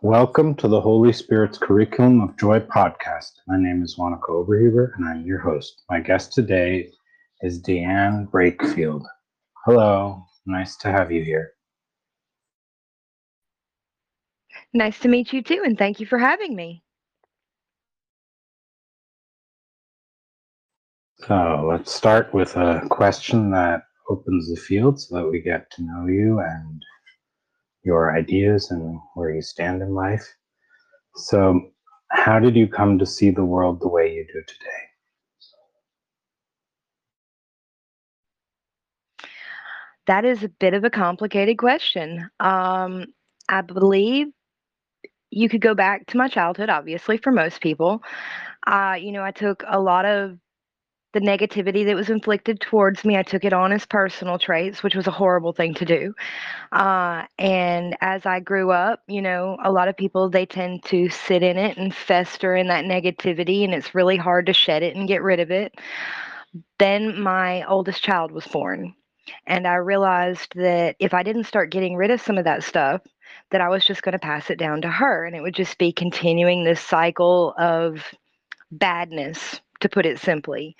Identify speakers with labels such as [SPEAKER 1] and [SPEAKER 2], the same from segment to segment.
[SPEAKER 1] Welcome to the Holy Spirit's Curriculum of Joy podcast. My name is Wanaka Oberhuber and I'm your host. My guest today is Deanne Brakefield. Hello, nice to have you here.
[SPEAKER 2] Nice to meet you too, and thank you for having me.
[SPEAKER 1] So let's start with a question that opens the field so that we get to know you and your ideas and where you stand in life. So, how did you come to see the world the way you do today?
[SPEAKER 2] That is a bit of a complicated question. Um, I believe you could go back to my childhood, obviously, for most people. Uh, you know, I took a lot of the negativity that was inflicted towards me, I took it on as personal traits, which was a horrible thing to do. Uh, and as I grew up, you know, a lot of people, they tend to sit in it and fester in that negativity, and it's really hard to shed it and get rid of it. Then my oldest child was born. And I realized that if I didn't start getting rid of some of that stuff, that I was just going to pass it down to her. And it would just be continuing this cycle of badness to put it simply.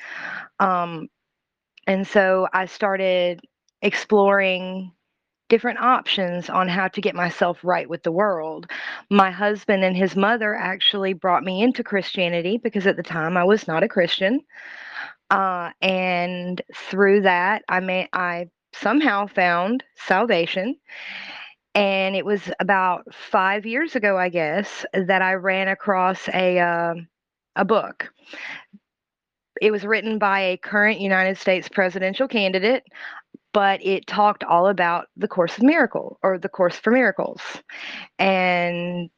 [SPEAKER 2] Um, and so I started exploring different options on how to get myself right with the world. My husband and his mother actually brought me into Christianity because at the time I was not a Christian. Uh, and through that, I may I somehow found salvation. And it was about five years ago, I guess, that I ran across a uh, a book it was written by a current United States presidential candidate, but it talked all about the Course of Miracle or the Course for Miracles. And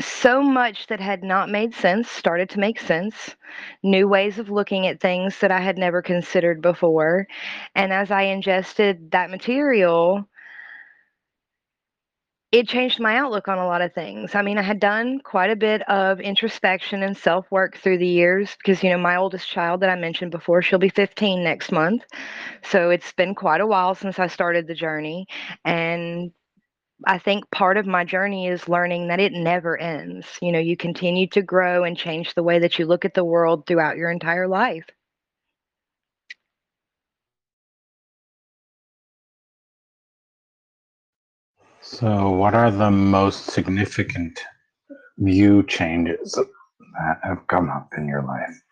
[SPEAKER 2] so much that had not made sense started to make sense. New ways of looking at things that I had never considered before. And as I ingested that material, it changed my outlook on a lot of things. I mean, I had done quite a bit of introspection and self work through the years because, you know, my oldest child that I mentioned before, she'll be 15 next month. So it's been quite a while since I started the journey. And I think part of my journey is learning that it never ends. You know, you continue to grow and change the way that you look at the world throughout your entire life.
[SPEAKER 1] So, what are the most significant view changes that have come up in your life?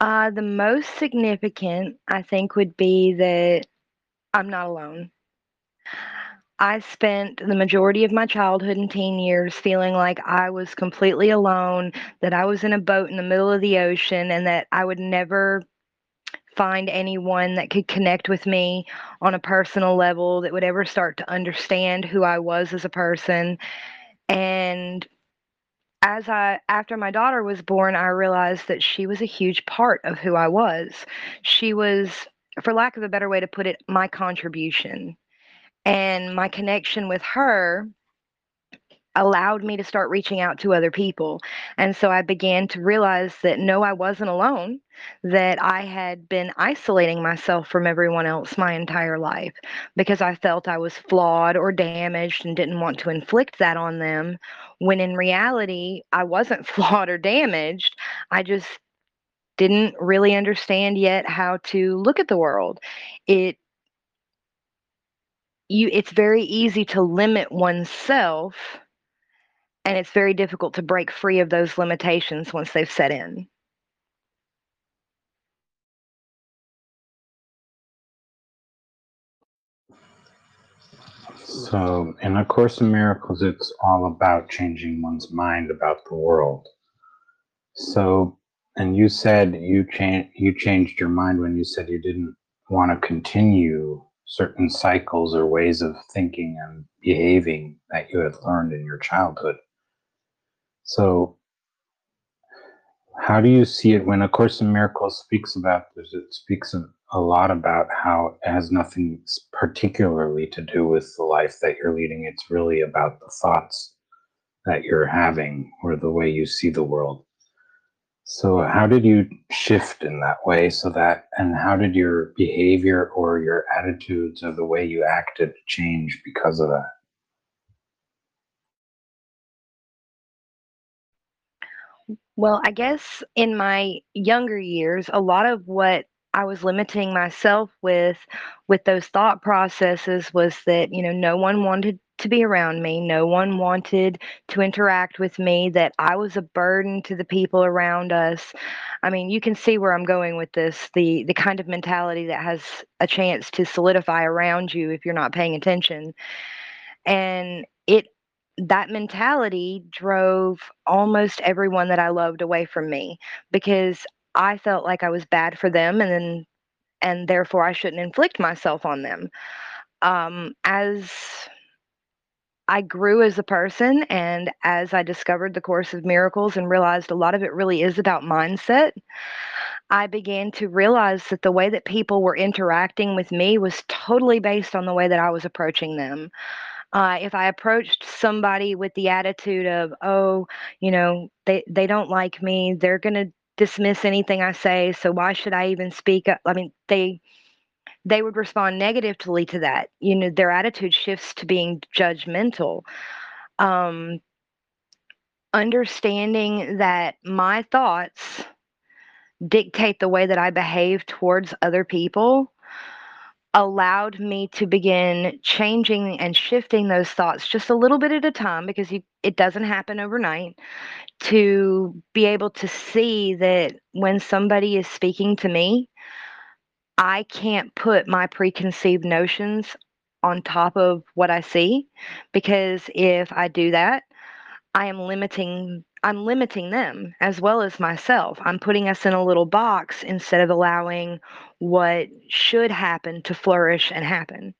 [SPEAKER 2] Uh, the most significant, I think, would be that I'm not alone. I spent the majority of my childhood and teen years feeling like I was completely alone, that I was in a boat in the middle of the ocean, and that I would never find anyone that could connect with me on a personal level that would ever start to understand who I was as a person. And as I after my daughter was born, I realized that she was a huge part of who I was. She was for lack of a better way to put it, my contribution. And my connection with her allowed me to start reaching out to other people. And so I began to realize that no, I wasn't alone, that I had been isolating myself from everyone else my entire life because I felt I was flawed or damaged and didn't want to inflict that on them. When in reality, I wasn't flawed or damaged. I just didn't really understand yet how to look at the world. It you it's very easy to limit oneself and it's very difficult to break free of those limitations once they've set in.
[SPEAKER 1] So, in A Course in Miracles, it's all about changing one's mind about the world. So, and you said you changed you changed your mind when you said you didn't want to continue certain cycles or ways of thinking and behaving that you had learned in your childhood. So, how do you see it when A Course in Miracles speaks about this? It speaks a lot about how it has nothing particularly to do with the life that you're leading. It's really about the thoughts that you're having or the way you see the world. So, how did you shift in that way so that, and how did your behavior or your attitudes or the way you acted change because of that?
[SPEAKER 2] Well, I guess in my younger years, a lot of what I was limiting myself with with those thought processes was that, you know, no one wanted to be around me. No one wanted to interact with me, that I was a burden to the people around us. I mean, you can see where I'm going with this, the the kind of mentality that has a chance to solidify around you if you're not paying attention. And it that mentality drove almost everyone that I loved away from me because I felt like I was bad for them and then and therefore I shouldn't inflict myself on them. Um, as I grew as a person and as I discovered the Course of Miracles and realized a lot of it really is about mindset, I began to realize that the way that people were interacting with me was totally based on the way that I was approaching them. Uh, if I approached somebody with the attitude of, oh, you know, they, they don't like me, they're going to dismiss anything I say, so why should I even speak up? I mean, they they would respond negatively to that. You know, their attitude shifts to being judgmental. Um, understanding that my thoughts dictate the way that I behave towards other people allowed me to begin changing and shifting those thoughts just a little bit at a time because you, it doesn't happen overnight to be able to see that when somebody is speaking to me I can't put my preconceived notions on top of what I see because if I do that, I am limiting I'm limiting them as well as myself. I'm putting us in a little box instead of allowing what should happen to flourish and happen.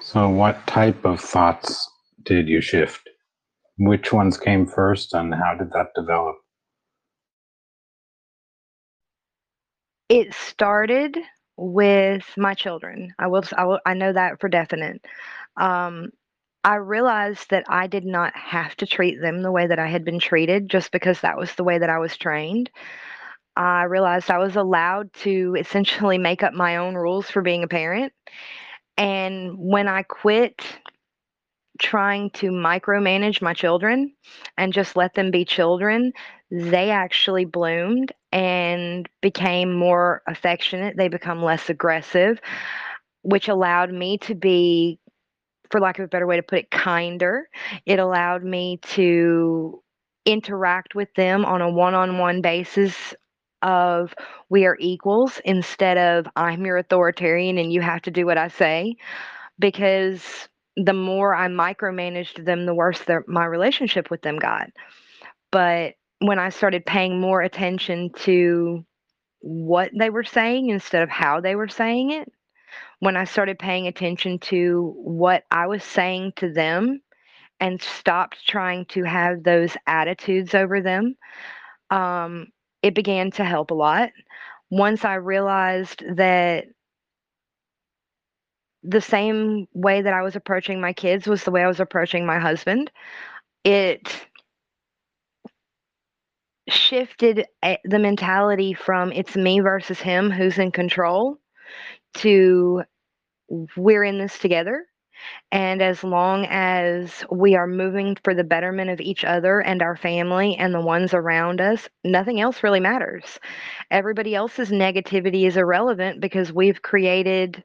[SPEAKER 1] So, what type of thoughts did you shift? Which ones came first and how did that develop?
[SPEAKER 2] It started with my children. I will, I will, I know that for definite. Um, I realized that I did not have to treat them the way that I had been treated just because that was the way that I was trained. I realized I was allowed to essentially make up my own rules for being a parent. And when I quit trying to micromanage my children and just let them be children, they actually bloomed and became more affectionate. They become less aggressive, which allowed me to be, for lack of a better way to put it, kinder. It allowed me to interact with them on a one on one basis of we are equals instead of I'm your authoritarian and you have to do what I say because the more I micromanaged them, the worse their, my relationship with them got. But when I started paying more attention to what they were saying instead of how they were saying it, when I started paying attention to what I was saying to them and stopped trying to have those attitudes over them, um, it began to help a lot. Once I realized that the same way that I was approaching my kids was the way I was approaching my husband. It shifted eh, the mentality from it's me versus him who's in control to we're in this together. And as long as we are moving for the betterment of each other and our family and the ones around us, nothing else really matters. Everybody else's negativity is irrelevant because we've created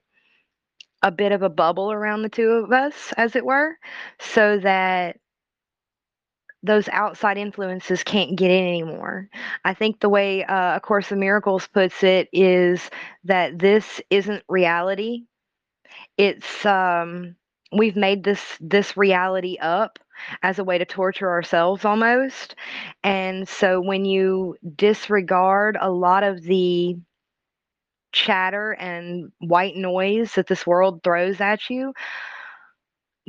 [SPEAKER 2] a bit of a bubble around the two of us, as it were, so that those outside influences can't get in anymore. I think the way uh, A Course of Miracles puts it is that this isn't reality. It's um, we've made this this reality up as a way to torture ourselves almost. And so when you disregard a lot of the chatter and white noise that this world throws at you,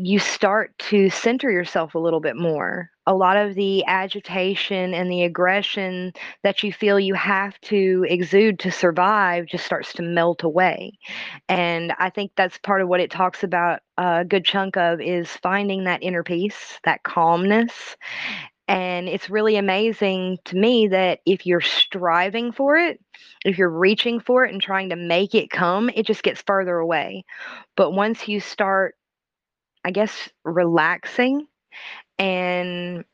[SPEAKER 2] you start to center yourself a little bit more. A lot of the agitation and the aggression that you feel you have to exude to survive just starts to melt away. And I think that's part of what it talks about a good chunk of is finding that inner peace, that calmness. And it's really amazing to me that if you're striving for it, if you're reaching for it and trying to make it come, it just gets further away. But once you start I guess, relaxing and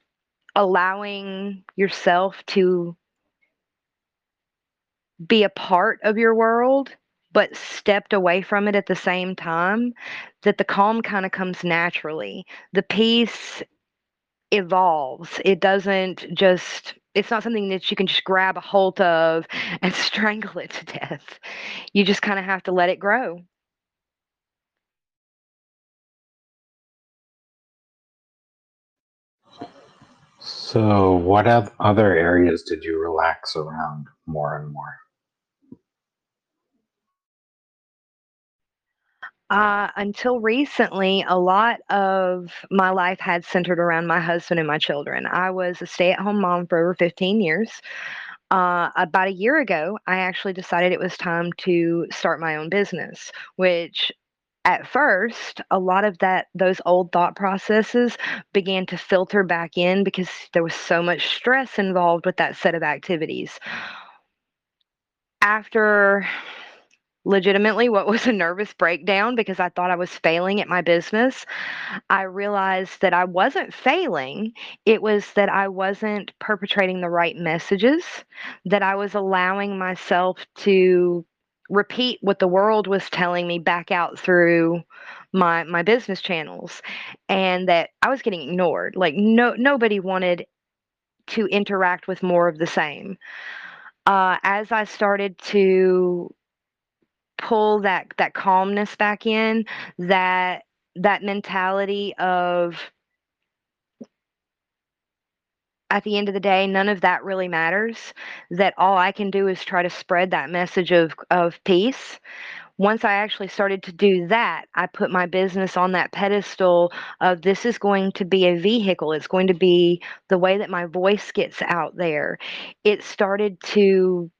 [SPEAKER 2] allowing yourself to be a part of your world, but stepped away from it at the same time, that the calm kind of comes naturally. The peace evolves. It doesn't just it's not something that you can just grab a hold of and strangle it to death. You just kind of have to let it grow.
[SPEAKER 1] So, what other areas did you relax around more and more?
[SPEAKER 2] Uh, until recently, a lot of my life had centered around my husband and my children. I was a stay at home mom for over 15 years. Uh, about a year ago, I actually decided it was time to start my own business, which at first, a lot of that those old thought processes began to filter back in because there was so much stress involved with that set of activities. After legitimately what was a nervous breakdown because I thought I was failing at my business, I realized that I wasn't failing. It was that I wasn't perpetrating the right messages, that I was allowing myself to repeat what the world was telling me back out through my my business channels and that I was getting ignored. Like no nobody wanted to interact with more of the same. Uh, as I started to pull that that calmness back in, that that mentality of at the end of the day, none of that really matters. That all I can do is try to spread that message of, of peace. Once I actually started to do that, I put my business on that pedestal of this is going to be a vehicle. It's going to be the way that my voice gets out there. It started to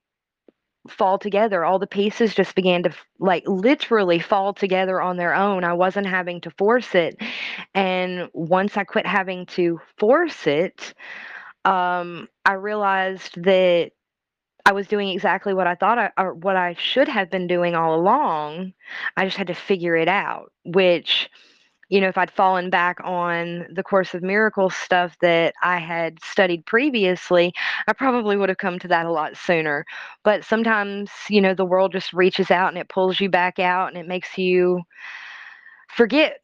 [SPEAKER 2] fall together. All the pieces just began to like literally fall together on their own. I wasn't having to force it. And once I quit having to force it, um, I realized that I was doing exactly what I thought I or what I should have been doing all along. I just had to figure it out, which, you know, if I'd fallen back on the Course of Miracles stuff that I had studied previously, I probably would have come to that a lot sooner. But sometimes, you know, the world just reaches out and it pulls you back out and it makes you forget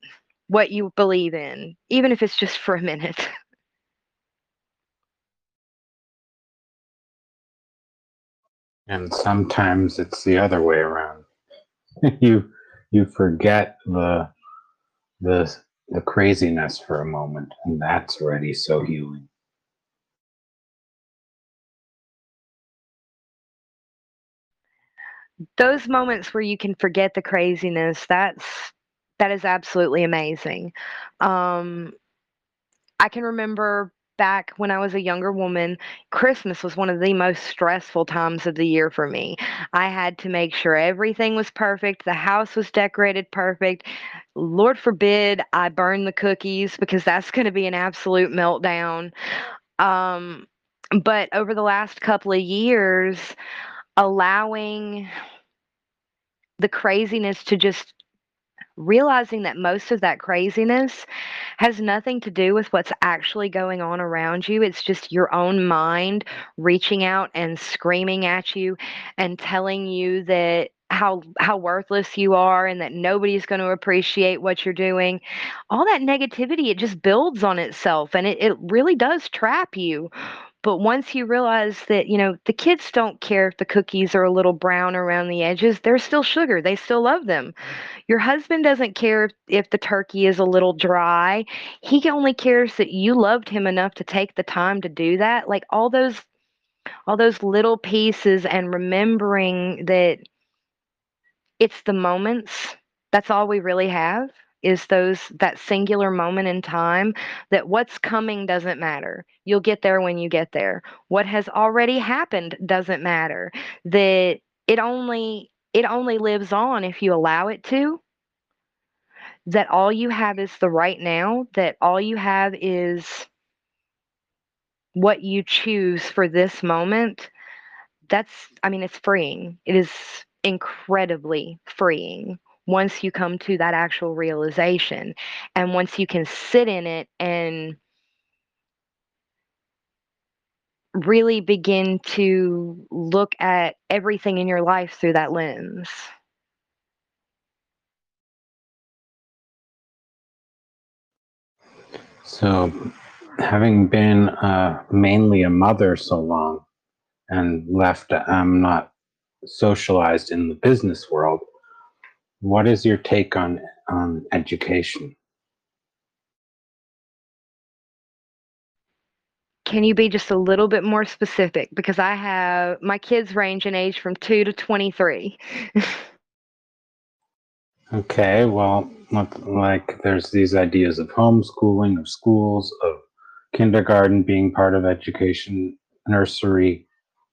[SPEAKER 2] what you believe in, even if it's just for a minute.
[SPEAKER 1] And sometimes it's the other way around. you you forget the the the craziness for a moment, and that's already so healing.
[SPEAKER 2] Those moments where you can forget the craziness, that's that is absolutely amazing. Um, I can remember back when I was a younger woman, Christmas was one of the most stressful times of the year for me. I had to make sure everything was perfect, the house was decorated perfect. Lord forbid I burn the cookies because that's going to be an absolute meltdown. Um, but over the last couple of years, allowing the craziness to just realizing that most of that craziness has nothing to do with what's actually going on around you. It's just your own mind reaching out and screaming at you and telling you that how how worthless you are and that nobody's going to appreciate what you're doing all that negativity it just builds on itself and it, it really does trap you but once you realize that, you know, the kids don't care if the cookies are a little brown around the edges, they're still sugar. They still love them. Mm. Your husband doesn't care if, if the turkey is a little dry. He only cares that you loved him enough to take the time to do that. Like all those all those little pieces and remembering that it's the moments. That's all we really have. Is those that singular moment in time that what's coming doesn't matter. You'll get there when you get there. What has already happened doesn't matter. That it only it only lives on if you allow it to. That all you have is the right now, that all you have is what you choose for this moment. That's I mean it's freeing. It is incredibly freeing once you come to that actual realization and once you can sit in it and really begin to look at everything in your life through that lens.
[SPEAKER 1] So, having been uh, mainly a mother so long and left, I'm not socialized in the business world. What is your take on on education?
[SPEAKER 2] Can you be just a little bit more specific? Because I have my kids range in age from two to 23.
[SPEAKER 1] okay, well, like there's these ideas of homeschooling, of schools, of kindergarten being part of education, nursery,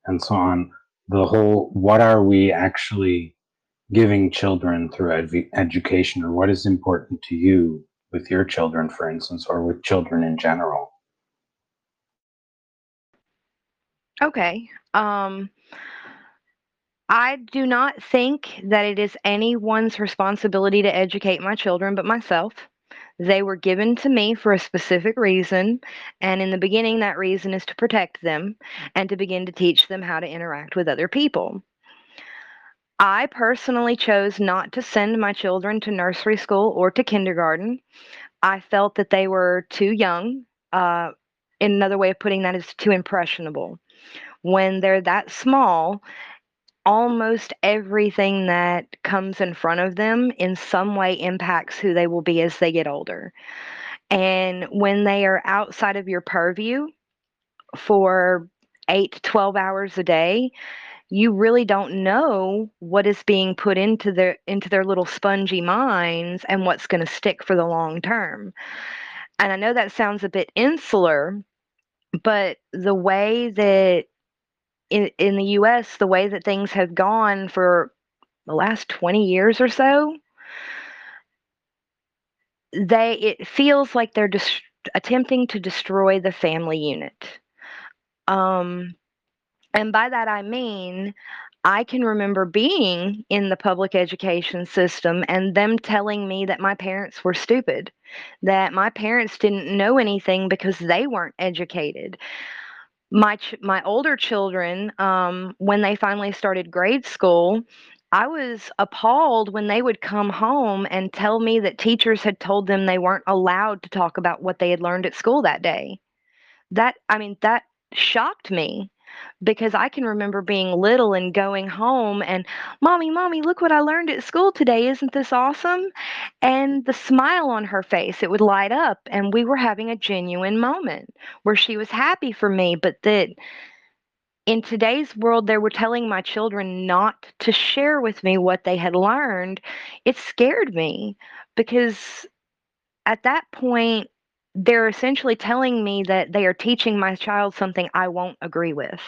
[SPEAKER 1] and so on. The whole what are we actually giving children through ed- education or what is important to you with your children for instance or with children in general
[SPEAKER 2] okay um I do not think that it is anyone's responsibility to educate my children but myself. They were given to me for a specific reason, and in the beginning, that reason is to protect them and to begin to teach them how to interact with other people. I personally chose not to send my children to nursery school or to kindergarten. I felt that they were too young. Uh, another way of putting that is too impressionable. When they're that small, almost everything that comes in front of them in some way impacts who they will be as they get older. And when they are outside of your purview for eight to 12 hours a day, you really don't know what is being put into their into their little spongy minds and what's going to stick for the long term. And I know that sounds a bit insular, but the way that in in the US, the way that things have gone for the last 20 years or so, they it feels like they're just attempting to destroy the family unit. Um, and by that I mean, I can remember being in the public education system and them telling me that my parents were stupid, that my parents didn't know anything because they weren't educated. My ch- my older children, um, when they finally started grade school, I was appalled when they would come home and tell me that teachers had told them they weren't allowed to talk about what they had learned at school that day. That I mean, that shocked me because I can remember being little and going home and, "Mommy, mommy, look what I learned at school today. Isn't this awesome?" And the smile on her face, it would light up, and we were having a genuine moment where she was happy for me, but that in today's world, they were telling my children not to share with me what they had learned. It scared me because at that point, they're essentially telling me that they are teaching my child something I won't agree with.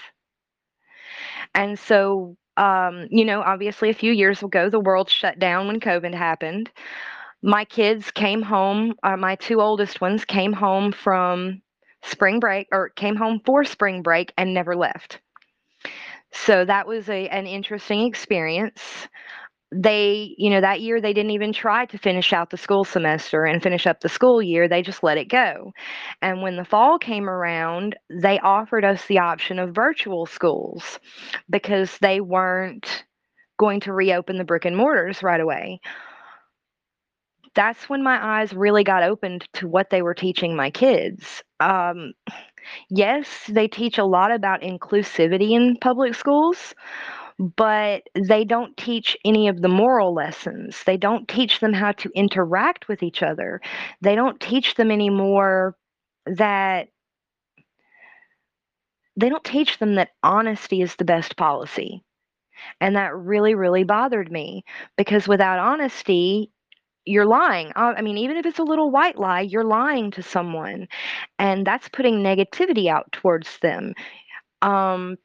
[SPEAKER 2] And so, um, you know, obviously a few years ago, the world shut down when COVID happened. My kids came home, uh, my two oldest ones came home from spring break or came home for spring break and never left. So that was a an interesting experience they, you know, that year they didn't even try to finish out the school semester and finish up the school year. They just let it go. And when the fall came around, they offered us the option of virtual schools because they weren't going to reopen the brick and mortars right away. That's when my eyes really got opened to what they were teaching my kids. Um, yes, they teach a lot about inclusivity in public schools, but they don't teach any of the moral lessons. They don't teach them how to interact with each other. They don't teach them anymore that they don't teach them that honesty is the best policy. And that really, really bothered me because without honesty, you're lying. Uh, I mean, even if it's a little white lie, you're lying to someone, and that's putting negativity out towards them. Um,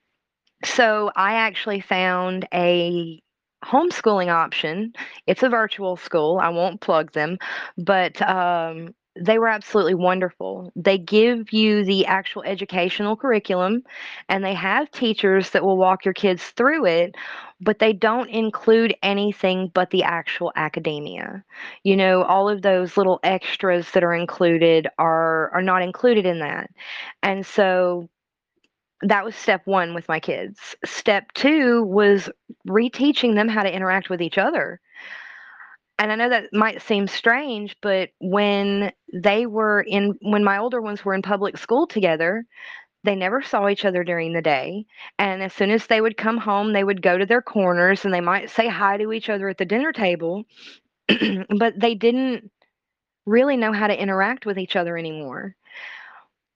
[SPEAKER 2] so I actually found a homeschooling option. It's a virtual school. I won't plug them, but um, they were absolutely wonderful. They give you the actual educational curriculum and they have teachers that will walk your kids through it, but they don't include anything but the actual academia. You know, all of those little extras that are included are are not included in that. And so that was step 1 with my kids. Step 2 was reteaching them how to interact with each other and I know that might seem strange, but when they were in when my older ones were in public school together, they never saw each other during the day. And as soon as they would come home, they would go to their corners and they might say hi to each other at the dinner table, but they didn't really know how to interact with each other anymore.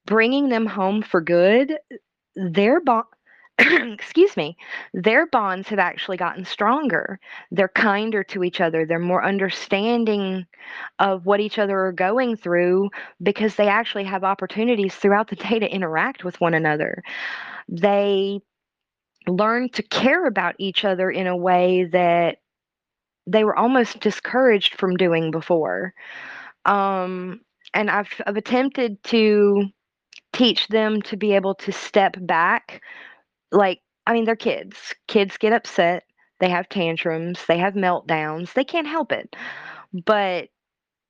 [SPEAKER 2] Bringing them home for good, their bond excuse me, their bonds have actually gotten stronger. They're kinder to each other. They're more understanding of what each other are going through because they actually have opportunities throughout the day to interact with one another. They learn to care about each other in a way that they were almost discouraged from doing before. Um, and I've, I've attempted to teach them to be able to step back like, I mean, they're kids. Kids get upset, they have tantrums, they have meltdowns, they can't help it. But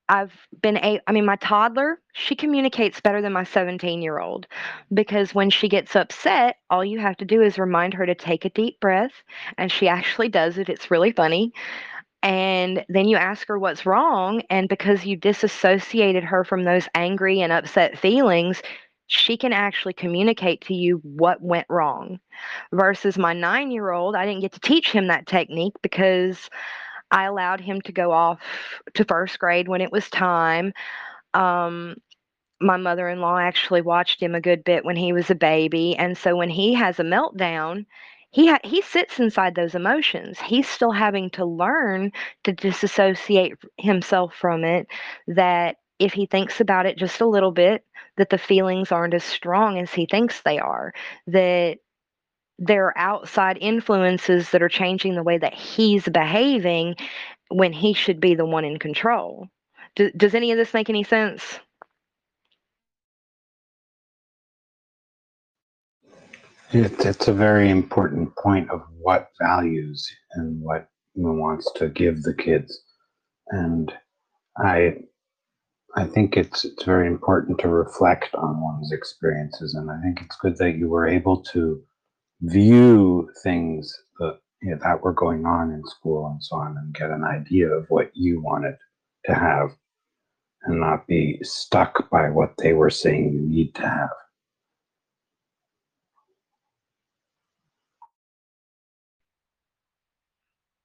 [SPEAKER 2] I've been a I mean, my toddler, she communicates better than my 17-year-old because when she gets upset, all you have to do is remind her to take a deep breath, and she actually does it. It's really funny. And then you ask her what's wrong, and because you disassociated her from those angry and upset feelings, she can actually communicate to you what went wrong. Versus my nine year old, I didn't get to teach him that technique because I allowed him to go off to first grade when it was time. Um, my mother in law actually watched him a good bit when he was a baby. And so when he has a meltdown, he ha- he sits inside those emotions. He's still having to learn to disassociate himself from it. That if he thinks about it just a little bit, that the feelings aren't as strong as he thinks they are, that there are outside influences that are changing the way that he's behaving when he should be the one in control. Do, does any of this make any sense?
[SPEAKER 1] It, it's a very important point of what values and what wants to give the kids. And I I think it's it's very important to reflect on one's experiences, and I think it's good that you were able to view things that you know, that were going on in school and so on, and get an idea of what you wanted to have, and not be stuck by what they were saying you need to have.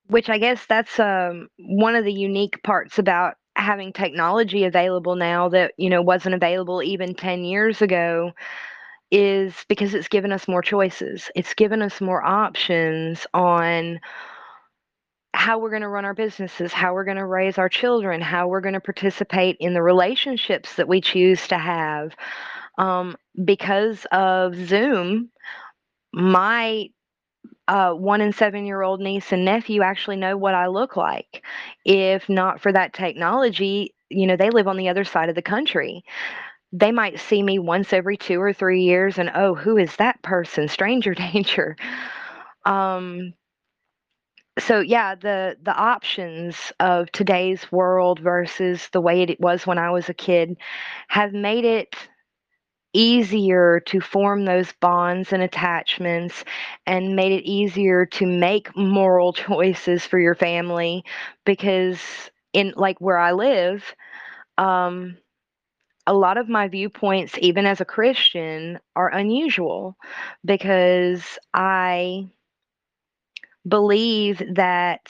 [SPEAKER 2] Which I guess that's um, one of the unique parts about having technology available now that you know wasn't available even 10 years ago is because it's given us more choices. It's given us more options on how we're going to run our businesses how we're going to raise our children how we're going to participate in the relationships that we choose to have. Um, because of zoom my uh, one and seven year old niece and nephew actually know what I look like. If not for that technology, you know, they live on the other side of the country. They might see me once every two or three years and, oh, who is that person? Stranger danger. Um, so yeah, the the options of today's world versus the way it was when I was a kid have made it easier to form those bonds and attachments and made it easier to make moral choices for your family because in like where I live um a lot of my viewpoints even as a Christian are unusual because I believe that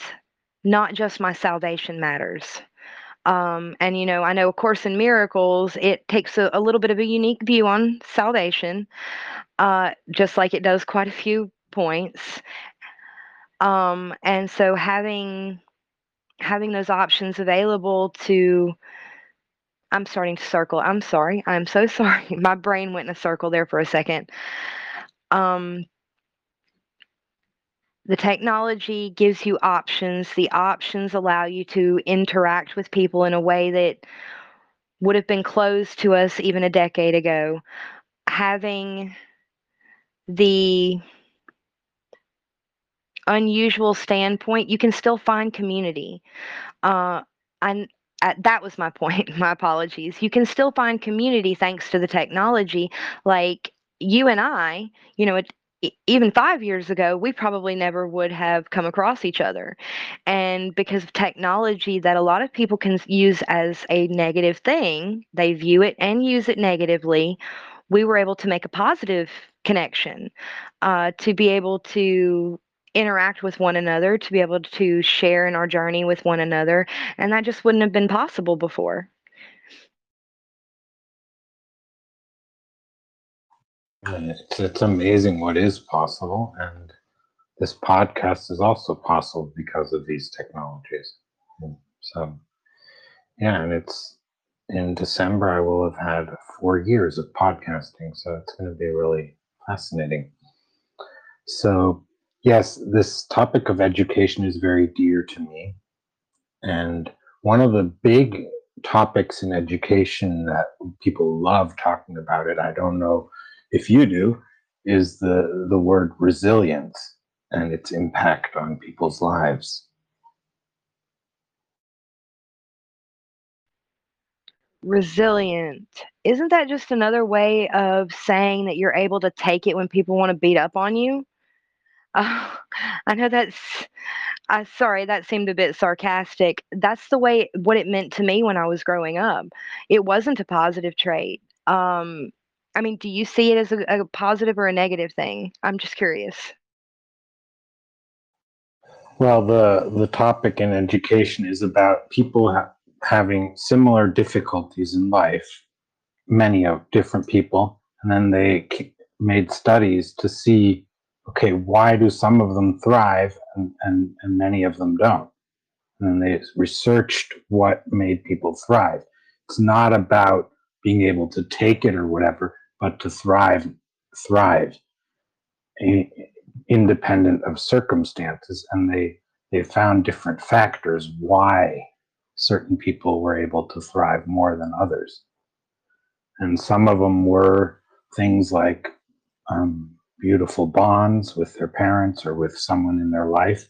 [SPEAKER 2] not just my salvation matters um, and you know, I know, of course, in miracles, it takes a, a little bit of a unique view on salvation, uh, just like it does quite a few points. Um, and so, having having those options available to I'm starting to circle. I'm sorry. I'm so sorry. My brain went in a circle there for a second. Um, the technology gives you options. The options allow you to interact with people in a way that would have been closed to us even a decade ago. Having the unusual standpoint, you can still find community. Uh, and uh, that was my point. My apologies. You can still find community thanks to the technology. Like you and I, you know, it, even five years ago, we probably never would have come across each other. And because of technology that a lot of people can use as a negative thing, they view it and use it negatively. We were able to make a positive connection, uh, to be able to interact with one another, to be able to share in our journey with one another. And that just wouldn't have been possible before.
[SPEAKER 1] It's, it's amazing what is possible. And this podcast is also possible because of these technologies. So, yeah, and it's in December, I will have had four years of podcasting. So it's going to be really fascinating. So, yes, this topic of education is very dear to me. And one of the big topics in education that people love talking about it, I don't know if you do, is the, the word resilience and its impact on people's lives.
[SPEAKER 2] Resilient. Isn't that just another way of saying that you're able to take it when people want to beat up on you? Oh, I know that's uh, sorry, that seemed a bit sarcastic. That's the way what it meant to me when I was growing up. It wasn't a positive trait. Um, I mean, do you see it as a, a positive or a negative thing? I'm just curious.
[SPEAKER 1] Well, the the topic in education is about people ha- having similar difficulties in life, many of different people, and then they k- made studies to see, okay, why do some of them thrive and and, and many of them don't? And then they researched what made people thrive. It's not about being able to take it or whatever, but to thrive, thrive independent of circumstances. And they, they found different factors why certain people were able to thrive more than others. And some of them were things like um, beautiful bonds with their parents or with someone in their life,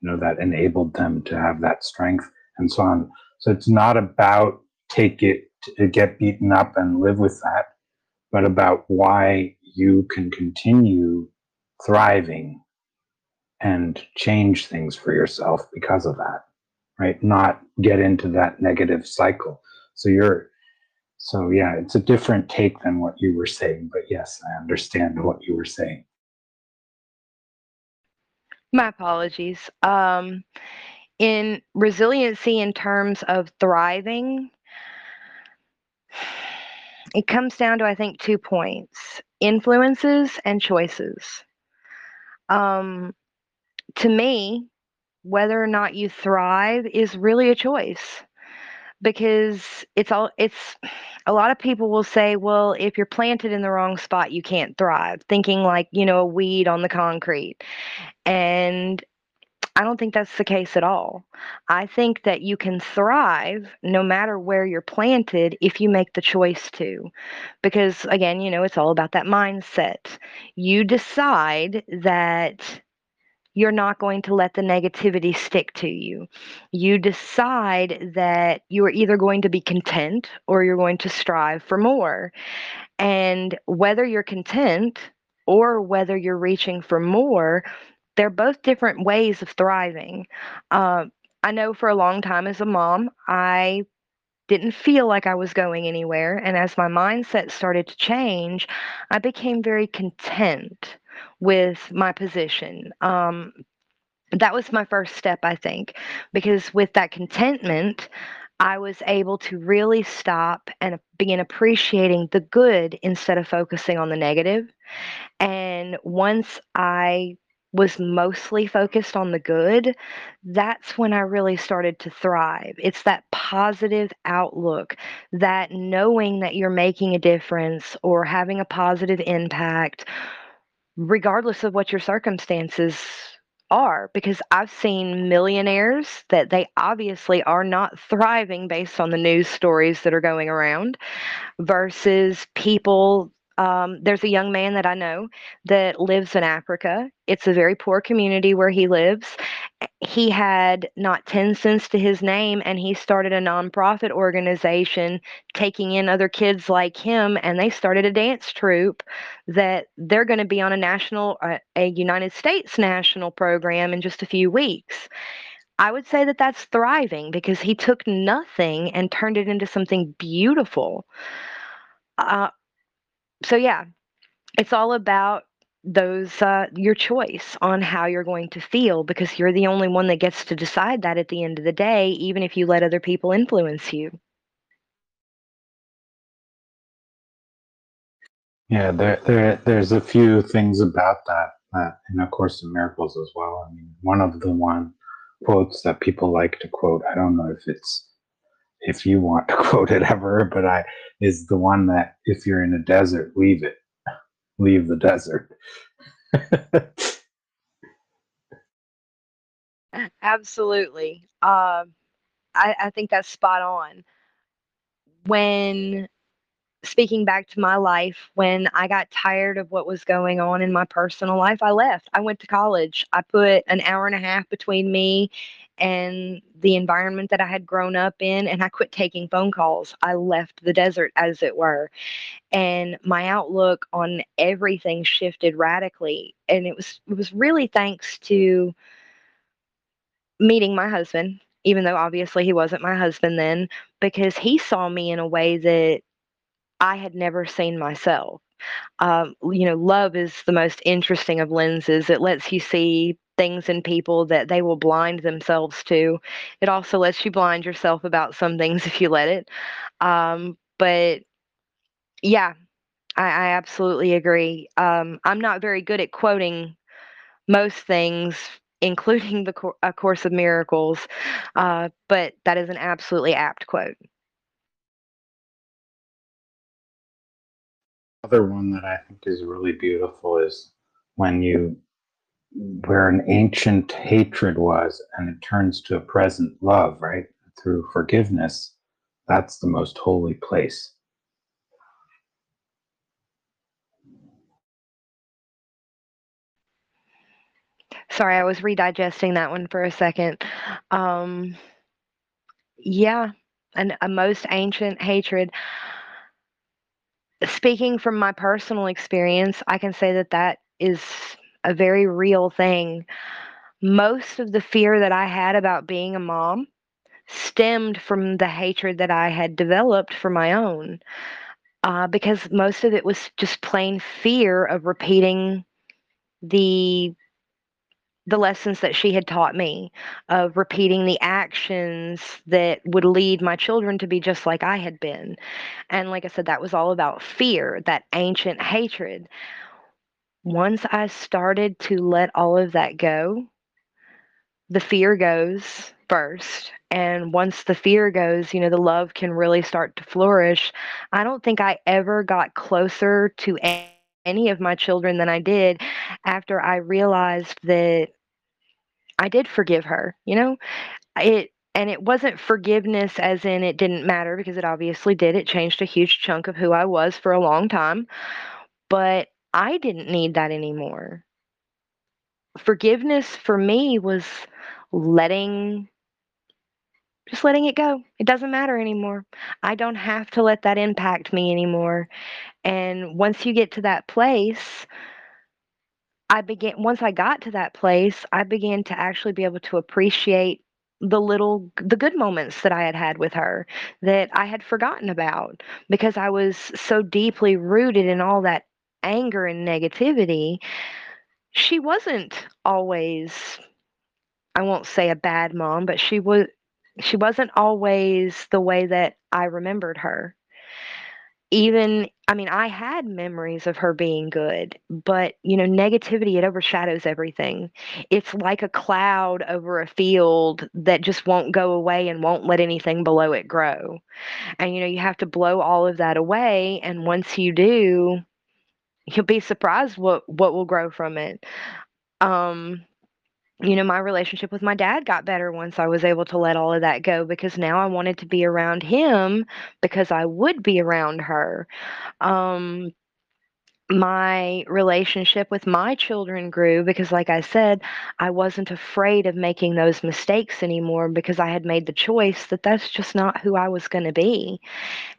[SPEAKER 1] you know, that enabled them to have that strength and so on. So it's not about take it to get beaten up and live with that but about why you can continue thriving and change things for yourself because of that, right? Not get into that negative cycle. So you're, so yeah, it's a different take than what you were saying, but yes, I understand what you were saying.
[SPEAKER 2] My apologies. Um, in resiliency, in terms of thriving, it comes down to, I think, two points influences and choices. Um, to me, whether or not you thrive is really a choice because it's all it's a lot of people will say well if you're planted in the wrong spot you can't thrive thinking like you know a weed on the concrete and I don't think that's the case at all. I think that you can thrive no matter where you're planted if you make the choice to. Because again, you know, it's all about that mindset. You decide that you're not going to let the negativity stick to you. You decide that you're either going to be content or you're going to strive for more. And whether you're content or whether you're reaching for more, they're both different ways of thriving. Uh, I know for a long time as a mom, I didn't feel like I was going anywhere. And as my mindset started to change, I became very content with my position. Um, that was my first step, I think, because with that contentment, I was able to really stop and begin appreciating the good instead of focusing on the negative. And once I was mostly focused on the good, that's when I really started to thrive. It's that positive outlook, that knowing that you're making a difference or having a positive impact, regardless of what your circumstances are. Because I've seen millionaires that they obviously are not thriving based on the news stories that are going around versus people um, there's a young man that I know that lives in Africa. It's a very poor community where he lives. He had not 10 cents to his name, and he started a nonprofit organization taking in other kids like him. And they started a dance troupe that they're going to be on a national, uh, a United States national program in just a few weeks. I would say that that's thriving because he took nothing and turned it into something beautiful. Uh, so yeah, it's all about those uh, your choice on how you're going to feel because you're the only one that gets to decide that at the end of the day, even if you let other people influence you.
[SPEAKER 1] Yeah, there, there, there's a few things about that uh, in A Course in Miracles as well. I mean, one of the one quotes that people like to quote, I don't know if it's if you want to quote it ever, but I is the one that if you're in a desert, leave it, leave the desert.
[SPEAKER 2] Absolutely. Um, I, I think that's spot on. When speaking back to my life, when I got tired of what was going on in my personal life, I left. I went to college. I put an hour and a half between me and the environment that I had grown up in, and I quit taking phone calls. I left the desert, as it were. And my outlook on everything shifted radically. And it was it was really thanks to meeting my husband, even though obviously he wasn't my husband then, because he saw me in a way that I had never seen myself. Um, you know, love is the most interesting of lenses. It lets you see things in people that they will blind themselves to. It also lets you blind yourself about some things if you let it. Um, but yeah, I, I absolutely agree. Um, I'm not very good at quoting most things, including the A Course of Miracles, uh, but that is an absolutely apt quote.
[SPEAKER 1] Other one that I think is really beautiful is when you where an ancient hatred was and it turns to a present love, right? Through forgiveness, that's the most holy place.
[SPEAKER 2] Sorry, I was redigesting that one for a second. Um, yeah, and a most ancient hatred. Speaking from my personal experience, I can say that that is a very real thing. Most of the fear that I had about being a mom stemmed from the hatred that I had developed for my own. Uh, because most of it was just plain fear of repeating the the lessons that she had taught me of repeating the actions that would lead my children to be just like I had been. And like I said, that was all about fear, that ancient hatred. Once I started to let all of that go, the fear goes first. And once the fear goes, you know, the love can really start to flourish. I don't think I ever got closer to any of my children than I did after I realized that I did forgive her, you know? It and it wasn't forgiveness as in it didn't matter because it obviously did. It changed a huge chunk of who I was for a long time. But I didn't need that anymore. Forgiveness for me was letting just letting it go. It doesn't matter anymore. I don't have to let that impact me anymore. And once you get to that place, I began once I got to that place, I began to actually be able to appreciate the little the good moments that I had had with her that I had forgotten about because I was so deeply rooted in all that anger and negativity. She wasn't always I won't say a bad mom, but she was she wasn't always the way that I remembered her even I mean, I had memories of her being good, but, you know, negativity, it overshadows everything. It's like a cloud over a field that just won't go away and won't let anything below it grow. And, you know, you have to blow all of that away, and once you do, you'll be surprised what what will grow from it. Um, you know, my relationship with my dad got better once I was able to let all of that go because now I wanted to be around him because I would be around her. Um, my relationship with my children grew because, like I said, I wasn't afraid of making those mistakes anymore because I had made the choice that that's just not who I was going to be.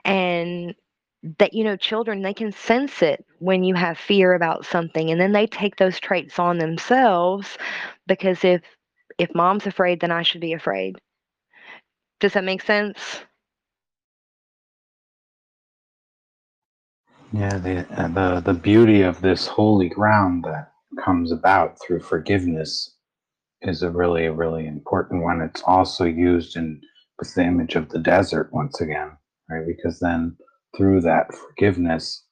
[SPEAKER 2] And that, you know, children, they can sense it when you have fear about something and then they take those traits on themselves because if if mom's afraid, then I should be afraid. Does that make sense?
[SPEAKER 1] Yeah, the uh, the the beauty of this holy ground that comes about through forgiveness is a really really important one. It's also used in with the image of the desert once again, right? Because then through that forgiveness,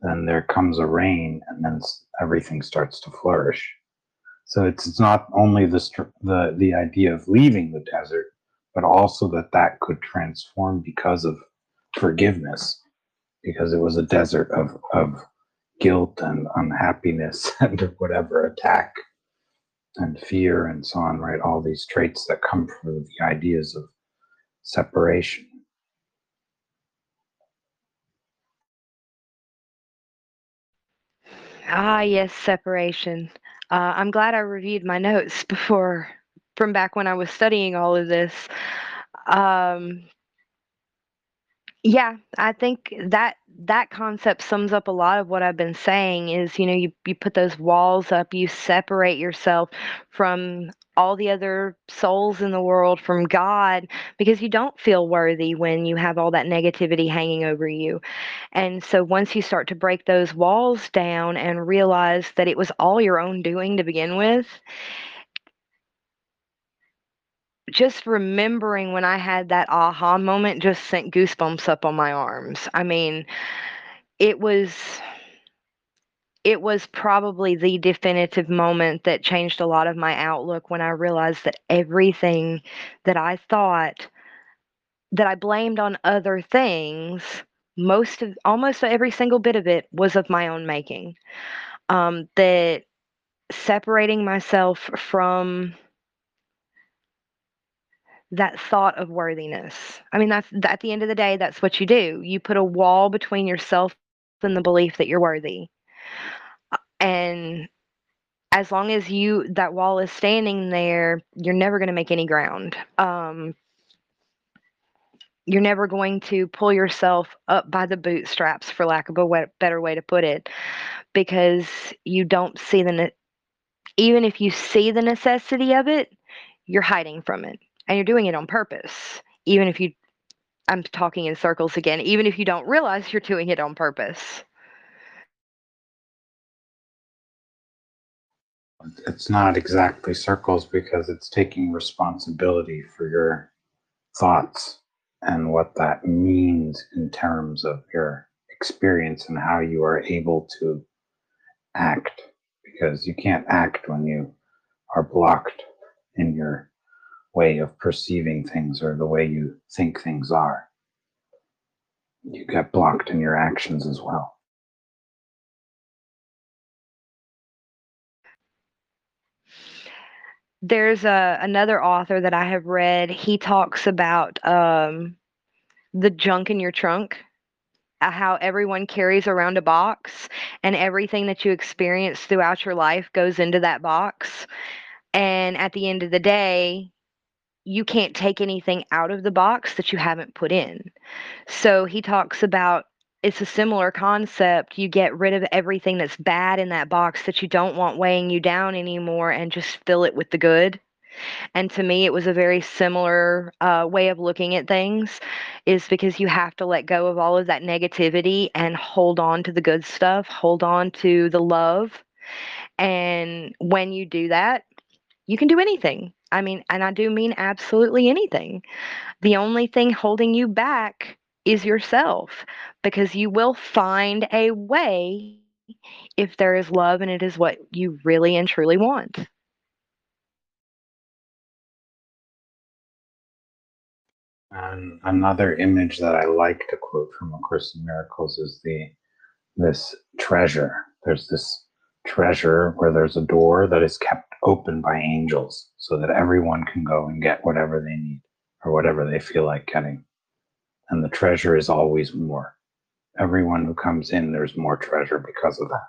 [SPEAKER 1] then there comes a rain, and then everything starts to flourish. So it's, not only the the the idea of leaving the desert, but also that that could transform because of forgiveness because it was a desert of of guilt and unhappiness and whatever attack and fear and so on right all these traits that come from the ideas of separation
[SPEAKER 2] Ah, yes, separation. Uh, I'm glad I reviewed my notes before from back when I was studying all of this. Um, yeah, I think that that concept sums up a lot of what I've been saying is, you know, you you put those walls up, you separate yourself from all the other souls in the world, from God, because you don't feel worthy when you have all that negativity hanging over you. And so once you start to break those walls down and realize that it was all your own doing to begin with, just remembering when I had that aha moment just sent goosebumps up on my arms. I mean, it was it was probably the definitive moment that changed a lot of my outlook when I realized that everything that I thought that I blamed on other things, most of almost every single bit of it was of my own making. Um, that separating myself from that thought of worthiness. I mean, that's at the end of the day, that's what you do. You put a wall between yourself and the belief that you're worthy. And as long as you that wall is standing there, you're never going to make any ground. Um, you're never going to pull yourself up by the bootstraps, for lack of a way, better way to put it, because you don't see the ne- even if you see the necessity of it, you're hiding from it, and you're doing it on purpose. Even if you, I'm talking in circles again. Even if you don't realize you're doing it on purpose.
[SPEAKER 1] it's not exactly circles because it's taking responsibility for your thoughts and what that means in terms of your experience and how you are able to act because you can't act when you are blocked in your way of perceiving things or the way you think things are. You get blocked in your actions as well.
[SPEAKER 2] There's a another author that I have read. He talks about um, the junk in your trunk uh, how everyone carries around a box and everything that you experience throughout your life goes into that box. And at the end of the day, you can't take anything out of the box that you haven't put in. So he talks about it's a similar concept. You get rid of everything that's bad in that box that you don't want weighing you down anymore and just fill it with the good. And to me, it was a very similar uh, way of looking at things, is because you have to let go of all of that negativity and hold on to the good stuff, hold on to the love. And when you do that, you can do anything. I mean, and I do mean absolutely anything. The only thing holding you back is yourself because you will find a way if there is love and it is what you really and truly want.
[SPEAKER 1] And another image that I like to quote from A Course in Miracles is the this treasure. There's this treasure where there's a door that is kept open by angels so that everyone can go and get whatever they need or whatever they feel like getting. And the treasure is always more. Everyone who comes in, there's more treasure because of that.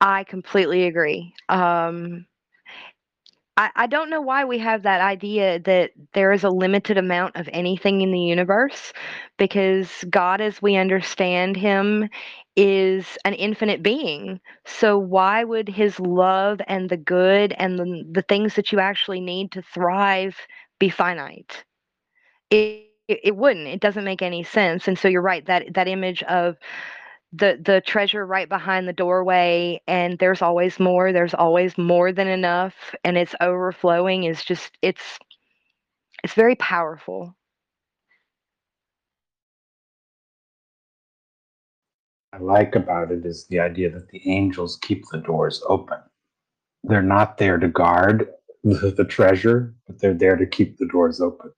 [SPEAKER 2] I completely agree. Um, I, I don't know why we have that idea that there is a limited amount of anything in the universe because God, as we understand Him, is an infinite being. So, why would His love and the good and the, the things that you actually need to thrive be finite? It, it, it wouldn't. It doesn't make any sense. And so, you're right that that image of the the treasure right behind the doorway and there's always more there's always more than enough and it's overflowing is just it's it's very powerful
[SPEAKER 1] I like about it is the idea that the angels keep the doors open. They're not there to guard the, the treasure, but they're there to keep the doors open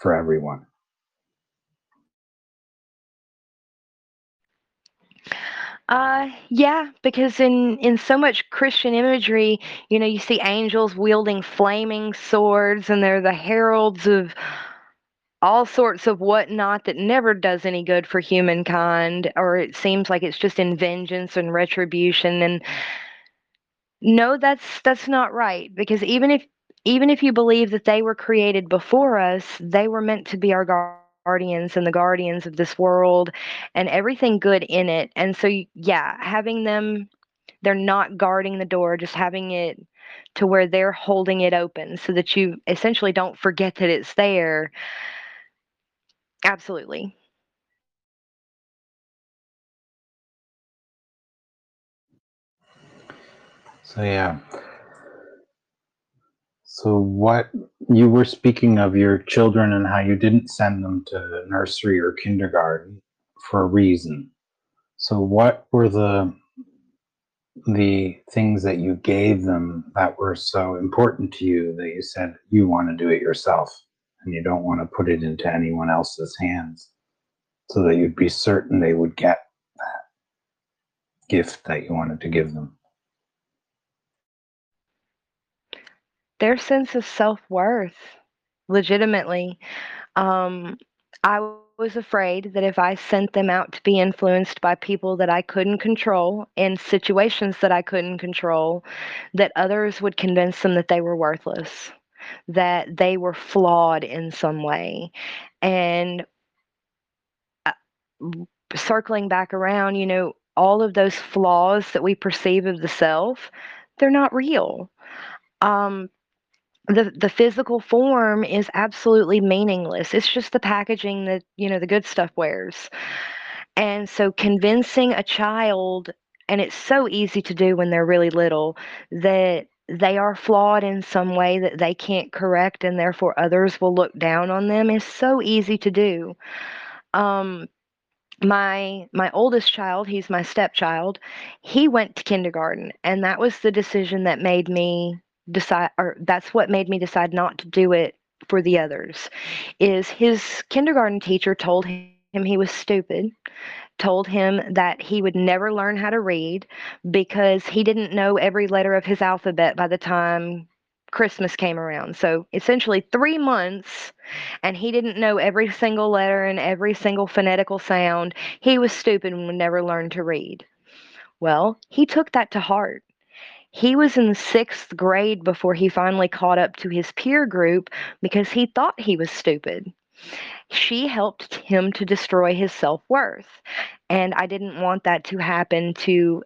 [SPEAKER 1] for everyone.
[SPEAKER 2] Uh, yeah, because in in so much Christian imagery, you know, you see angels wielding flaming swords, and they're the heralds of all sorts of whatnot that never does any good for humankind, or it seems like it's just in vengeance and retribution. And no, that's that's not right, because even if even if you believe that they were created before us, they were meant to be our guardians and the guardians of this world and everything good in it. And so, yeah, having them, they're not guarding the door, just having it to where they're holding it open so that you essentially don't forget that it's there. Absolutely.
[SPEAKER 1] So, yeah. So, what you were speaking of your children and how you didn't send them to nursery or kindergarten for a reason. So, what were the the things that you gave them that were so important to you that you said you want to do it yourself and you don't want to put it into anyone else's hands so that you'd be certain they would get that gift that you wanted to give them?
[SPEAKER 2] Their sense of self-worth legitimately. Um, i was afraid that if i sent them out to be influenced by people that i couldn't control in situations that i couldn't control that others would convince them that they were worthless that they were flawed in some way. And uh, circling back around you know all of those flaws that we perceive of the self they're not real. Um, the the physical form is absolutely meaningless. It's just the packaging that, you know, the good stuff wears. And so convincing a child and it's so easy to do when they're really little that they are flawed in some way that they can't correct and therefore others will look down on them is so easy to do. Um my my oldest child, he's my stepchild, he went to kindergarten and that was the decision that made me decide or that's what made me decide not to do it for the others is his kindergarten teacher told him he was stupid told him that he would never learn how to read because he didn't know every letter of his alphabet by the time Christmas came around. So essentially, three months, and he didn't know every single letter and every single phonetical sound. He was stupid and would never learn to read. Well, he took that to heart he was in the sixth grade before he finally caught up to his peer group because he thought he was stupid. She helped him to destroy his self worth. And I didn't want that to happen to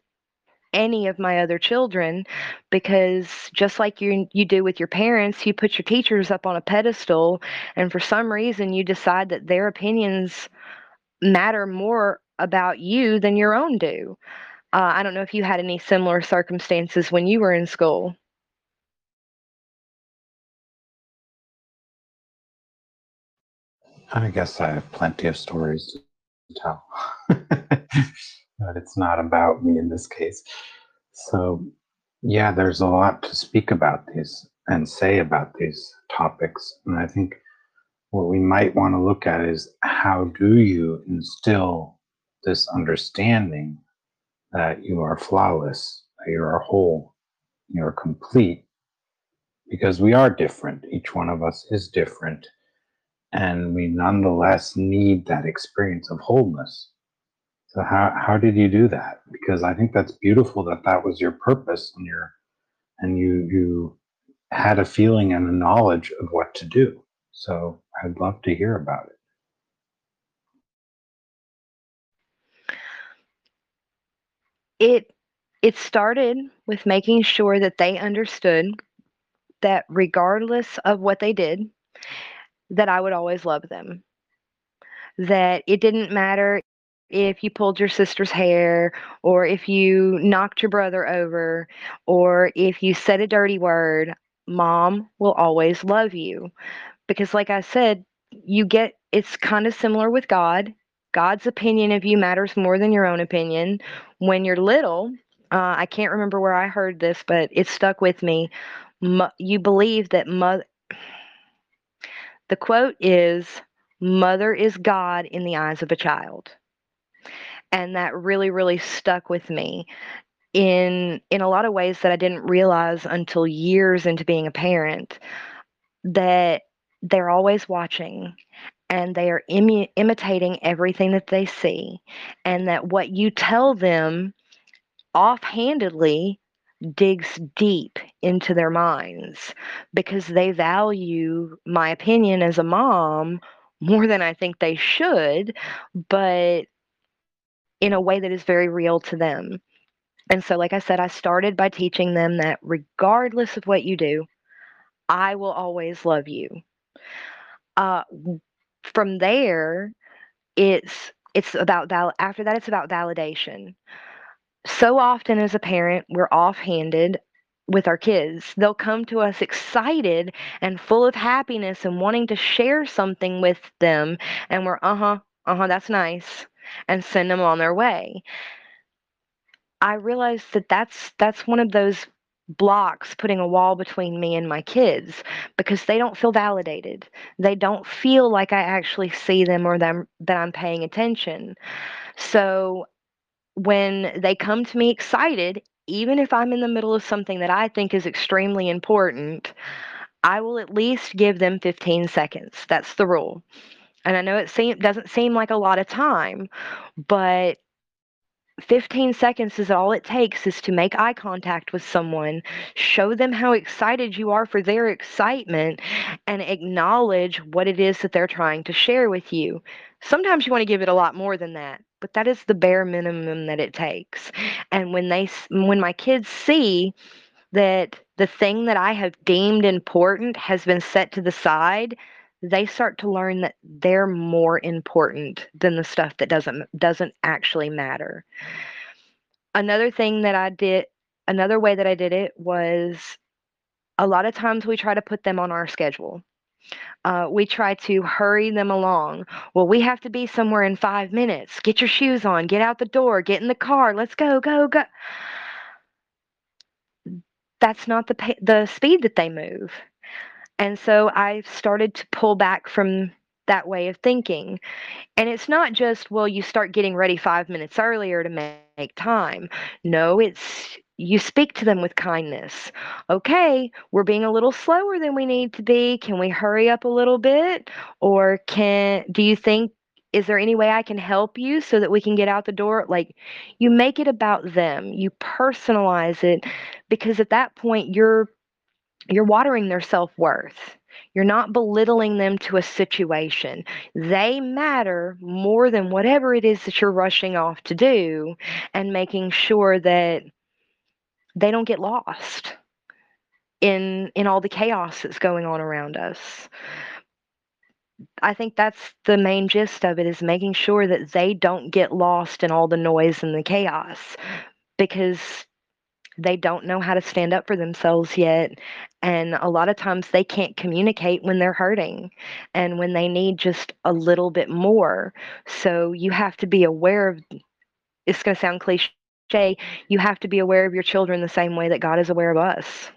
[SPEAKER 2] any of my other children because just like you you do with your parents you put your teachers up on a pedestal and for some reason you decide that their opinions matter more about you than your own do uh, I don't know if you had any similar circumstances when you were in school.
[SPEAKER 1] I guess I have plenty of stories to tell, but it's not about me in this case. So, yeah, there's a lot to speak about these and say about these topics. And I think what we might want to look at is how do you instill this understanding that you are flawless, that you are whole, you're complete, because we are different. Each one of us is different. And we nonetheless need that experience of wholeness. So how, how did you do that? Because I think that's beautiful that that was your purpose and your, and you, you had a feeling and a knowledge of what to do. So I'd love to hear about it.
[SPEAKER 2] It it started with making sure that they understood that regardless of what they did, that I would always love them. That it didn't matter if you pulled your sister's hair or if you knocked your brother over or if you said a dirty word, mom will always love you. Because like I said, you get it's kind of similar with God. God's opinion of you matters more than your own opinion. When you're little, uh, I can't remember where I heard this, but it stuck with me. Mo- you believe that mother. The quote is, "Mother is God in the eyes of a child," and that really, really stuck with me in in a lot of ways that I didn't realize until years into being a parent. That they're always watching and they are imi- imitating everything that they see, and that what you tell them offhandedly digs deep into their minds because they value my opinion as a mom more than I think they should, but in a way that is very real to them. And so, like I said, I started by teaching them that regardless of what you do, I will always love you. Uh, from there, it's it's about val- after that it's about validation so often as a parent, we're offhanded with our kids. They'll come to us excited and full of happiness and wanting to share something with them. And we're, uh huh, uh huh, that's nice, and send them on their way. I realized that that's that's one of those blocks putting a wall between me and my kids because they don't feel validated. They don't feel like I actually see them or them that I'm paying attention. So when they come to me excited, even if I'm in the middle of something that I think is extremely important, I will at least give them 15 seconds. That's the rule. And I know it seem, doesn't seem like a lot of time, but 15 seconds is all it takes is to make eye contact with someone, show them how excited you are for their excitement, and acknowledge what it is that they're trying to share with you. Sometimes you want to give it a lot more than that, but that is the bare minimum that it takes. And when they when my kids see that the thing that I have deemed important has been set to the side, they start to learn that they're more important than the stuff that doesn't doesn't actually matter. Another thing that I did another way that I did it was a lot of times we try to put them on our schedule. Uh, we try to hurry them along. Well, we have to be somewhere in five minutes. Get your shoes on, get out the door, get in the car, let's go, go, go. That's not the the speed that they move. And so I started to pull back from that way of thinking. And it's not just, well, you start getting ready five minutes earlier to make time. No, it's you speak to them with kindness. Okay, we're being a little slower than we need to be. Can we hurry up a little bit? Or can do you think is there any way I can help you so that we can get out the door? Like you make it about them. You personalize it because at that point you're you're watering their self-worth. You're not belittling them to a situation. They matter more than whatever it is that you're rushing off to do and making sure that they don't get lost in in all the chaos that's going on around us. I think that's the main gist of it is making sure that they don't get lost in all the noise and the chaos because they don't know how to stand up for themselves yet. And a lot of times they can't communicate when they're hurting and when they need just a little bit more. So you have to be aware of it's going to sound cliche. You have to be aware of your children the same way that God is aware of us.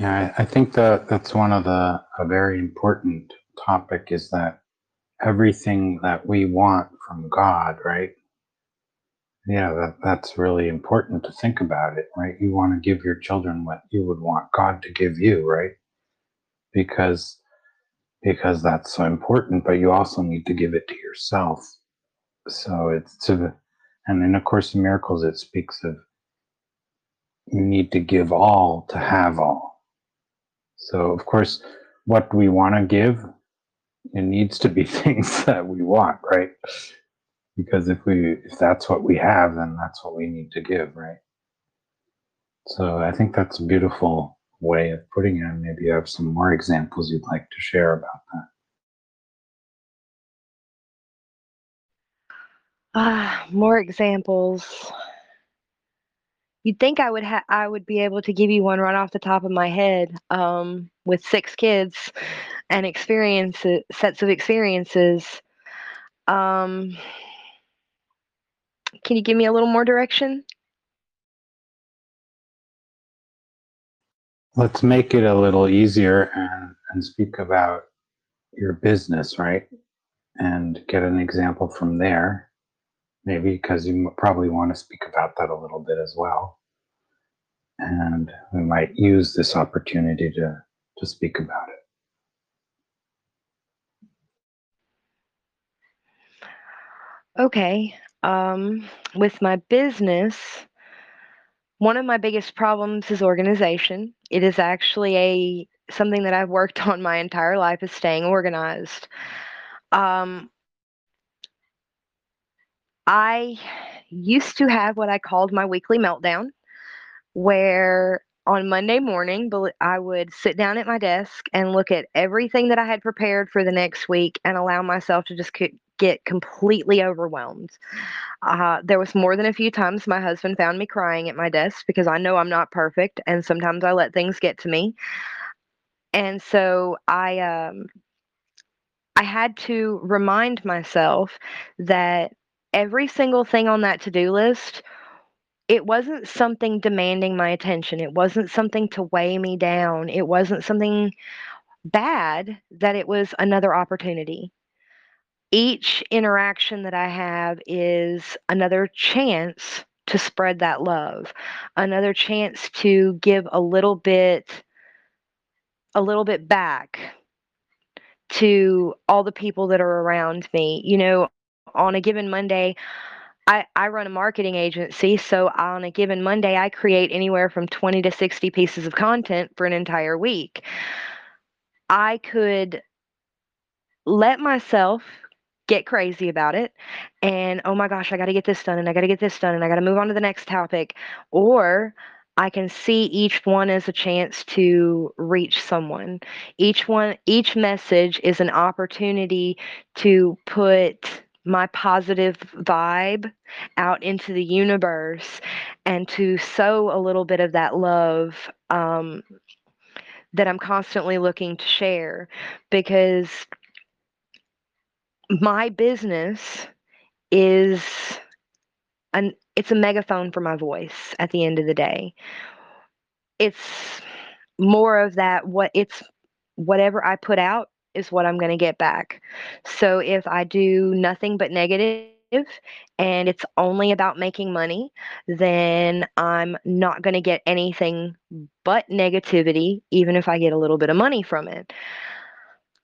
[SPEAKER 1] Yeah, I think that that's one of the a very important topic is that everything that we want from God, right? Yeah, that, that's really important to think about it, right? You want to give your children what you would want God to give you, right? Because because that's so important, but you also need to give it to yourself. So it's to and in A Course in Miracles it speaks of you need to give all to have all. So of course what we want to give it needs to be things that we want, right? Because if we if that's what we have, then that's what we need to give, right? So I think that's a beautiful way of putting it. Maybe you have some more examples you'd like to share about that.
[SPEAKER 2] Ah, more examples. You'd think I would ha- I would be able to give you one right off the top of my head. Um, with six kids and experiences, sets of experiences. Um, can you give me a little more direction?
[SPEAKER 1] Let's make it a little easier and, and speak about your business, right? And get an example from there, maybe because you probably want to speak about that a little bit as well. And we might use this opportunity to, to speak about it.
[SPEAKER 2] Okay. Um, with my business, one of my biggest problems is organization. It is actually a something that I've worked on my entire life is staying organized. Um, I used to have what I called my weekly meltdown, where on Monday morning, I would sit down at my desk and look at everything that I had prepared for the next week and allow myself to just get completely overwhelmed. Uh, there was more than a few times my husband found me crying at my desk because I know I'm not perfect and sometimes I let things get to me. And so I um I had to remind myself that every single thing on that to-do list it wasn't something demanding my attention. It wasn't something to weigh me down. It wasn't something bad that it was another opportunity each interaction that I have is another chance to spread that love, another chance to give a little bit a little bit back to all the people that are around me. You know, on a given Monday, I, I run a marketing agency, so on a given Monday, I create anywhere from 20 to 60 pieces of content for an entire week. I could let myself get crazy about it and oh my gosh, I got to get this done and I got to get this done and I got to move on to the next topic. Or I can see each one as a chance to reach someone. Each one, each message is an opportunity to put my positive vibe out into the universe and to sow a little bit of that love um, that I'm constantly looking to share because my business is an it's a megaphone for my voice at the end of the day. It's more of that what it's whatever I put out is what I'm going to get back. So if I do nothing but negative and it's only about making money, then I'm not going to get anything but negativity even if I get a little bit of money from it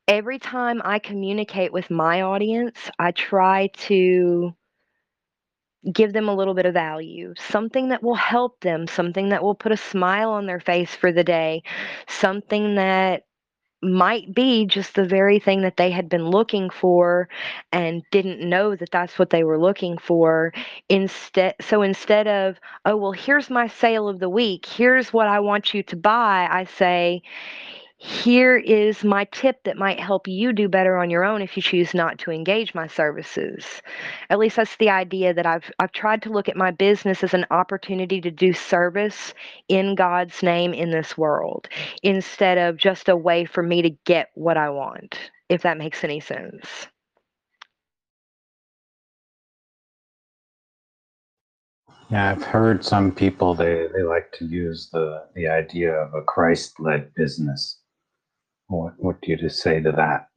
[SPEAKER 2] every time I communicate with my audience, I try to give them a little bit of value, something that will help them, something that will put a smile on their face for the day, something that might be just the very thing that they had been looking for and didn't know that that's what they were looking for instead so instead of oh well here's my sale of the week here's what i want you to buy i say here is my tip that might help you do better on your own if you choose not to engage my services. At least that's the idea that I've I've tried to look at my business as an opportunity to do service in God's name in this world instead of just a way for me to get what I want, if that makes any sense.
[SPEAKER 1] Yeah, I've heard some people they, they like to use the the idea of a Christ led business. What what do you just say to that?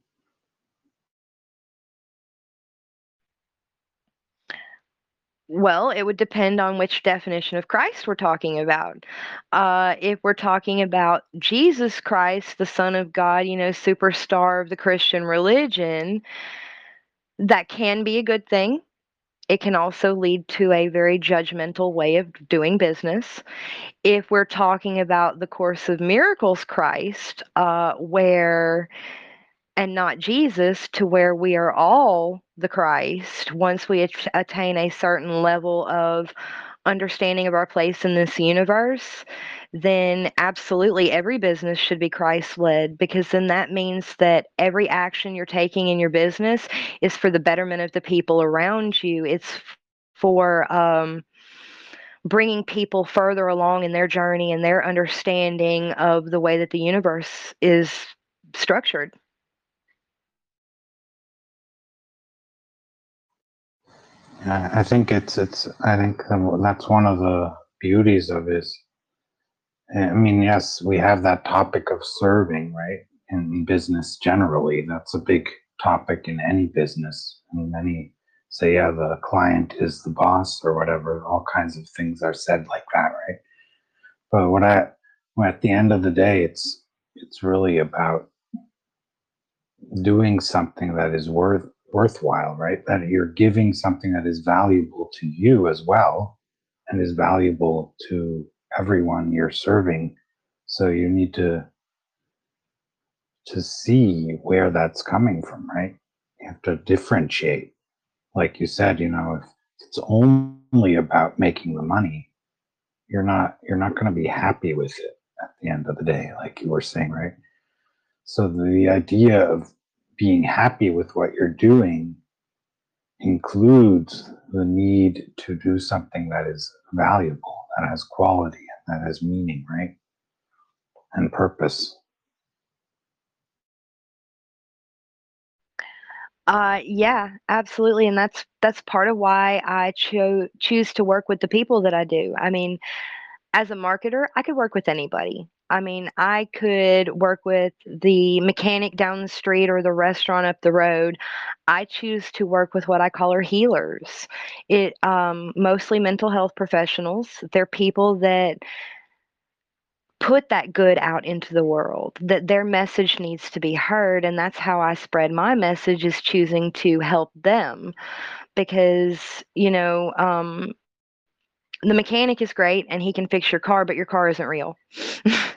[SPEAKER 2] Well, it would depend on which definition of Christ we're talking about. Uh, if we're talking about Jesus Christ, the Son of God, you know, superstar of the Christian religion, that can be a good thing. It can also lead to a very judgmental way of doing business. If we're talking about the Course of Miracles Christ, uh, where and not Jesus, to where we are all the Christ once we at- attain a certain level of understanding of our place in this universe, then absolutely every business should be Christ led because then that means that every action you're taking in your business is for the betterment of the people around you. It's for um, bringing people further along in their journey and their understanding of the way that the universe is structured.
[SPEAKER 1] Yeah, I think it's it's I think um, that's one of the beauties of is eh, I mean, yes, we have that topic of serving, right? In business generally, that's a big topic in any business. Mean, many say, yeah, the client is the boss or whatever. All kinds of things are said like that, right? But what I, well, at the end of the day, it's it's really about doing something that is worth worthwhile, right? That you're giving something that is valuable to you as well, and is valuable to everyone you're serving. So you need to to see where that's coming from, right? You have to differentiate. Like you said, you know, if it's only about making the money, you're not you're not going to be happy with it at the end of the day, like you were saying, right? So the idea of being happy with what you're doing includes the need to do something that is valuable, that has quality, that has meaning, right? And purpose.
[SPEAKER 2] Uh, yeah, absolutely, and that's that's part of why I cho- choose to work with the people that I do. I mean, as a marketer, I could work with anybody. I mean, I could work with the mechanic down the street or the restaurant up the road. I choose to work with what I call our healers. It um, mostly mental health professionals. They're people that put that good out into the world that their message needs to be heard and that's how i spread my message is choosing to help them because you know um, the mechanic is great and he can fix your car but your car isn't real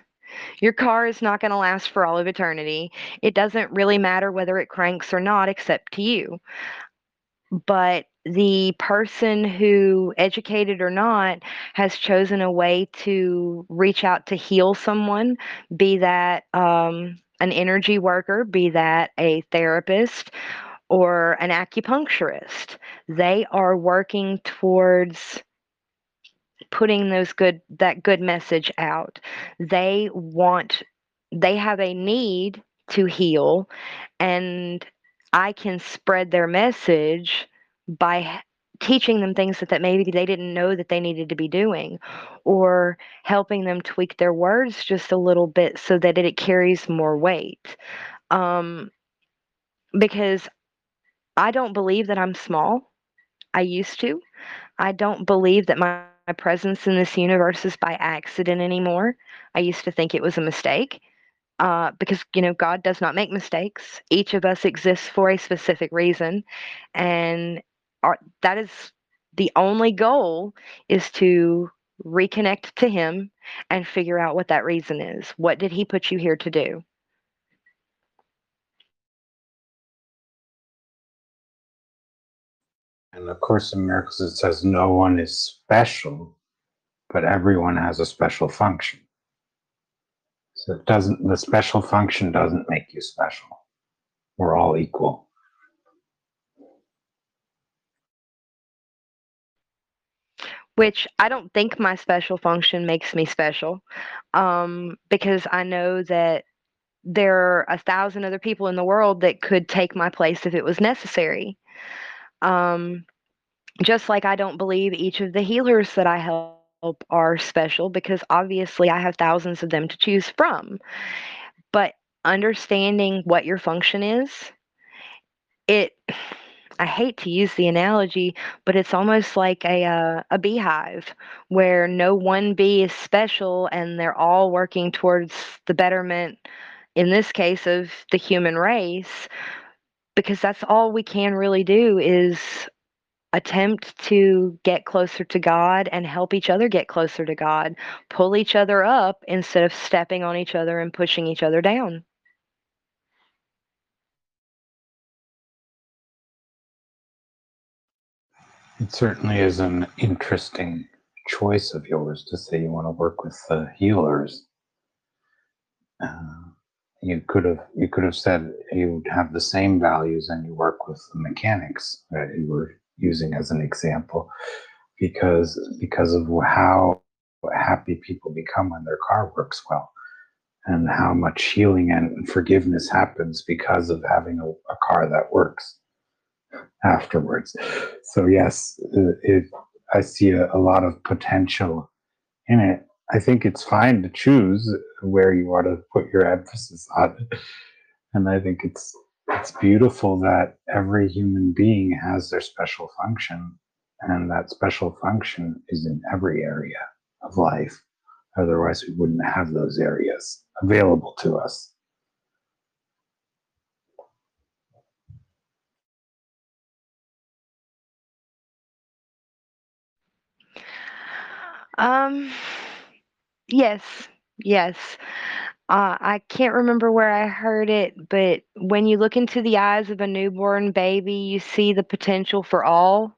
[SPEAKER 2] your car is not going to last for all of eternity it doesn't really matter whether it cranks or not except to you but the person who, educated or not, has chosen a way to reach out to heal someone, be that um, an energy worker, be that a therapist, or an acupuncturist. They are working towards putting those good that good message out. They want they have a need to heal and I can spread their message by teaching them things that, that maybe they didn't know that they needed to be doing or helping them tweak their words just a little bit so that it, it carries more weight. Um, because i don't believe that i'm small. I used to. I don't believe that my, my presence in this universe is by accident anymore i used to think it was a mistake uh, because you know God does not make mistakes. Each of us exists for a specific reason, and our, that is the only goal is to reconnect to Him and figure out what that reason is. What did He put you here to do?
[SPEAKER 1] And of course, in Miracles, it says no one is special, but everyone has a special function. So it doesn't, the special function doesn't make you special. We're all equal.
[SPEAKER 2] which I don't think my special function makes me special um, because I know that there are a thousand other people in the world that could take my place if it was necessary. Um, just like I don't believe each of the healers that I help are special because obviously I have thousands of them to choose from. But understanding what your function is, it I hate to use the analogy, but it's almost like a uh, a beehive where no one bee is special and they're all working towards the betterment in this case of the human race because that's all we can really do is attempt to get closer to God and help each other get closer to God, pull each other up instead of stepping on each other and pushing each other down.
[SPEAKER 1] It certainly is an interesting choice of yours to say you want to work with the healers. Uh, you could have you could have said you would have the same values and you work with the mechanics that you were using as an example, because because of how happy people become when their car works well, and how much healing and forgiveness happens because of having a, a car that works afterwards. So yes, it, I see a, a lot of potential in it. I think it's fine to choose where you want to put your emphasis on, and I think it's it's beautiful that every human being has their special function, and that special function is in every area of life. Otherwise, we wouldn't have those areas available to us.
[SPEAKER 2] Um, yes, yes. Uh, I can't remember where I heard it, but when you look into the eyes of a newborn baby, you see the potential for all.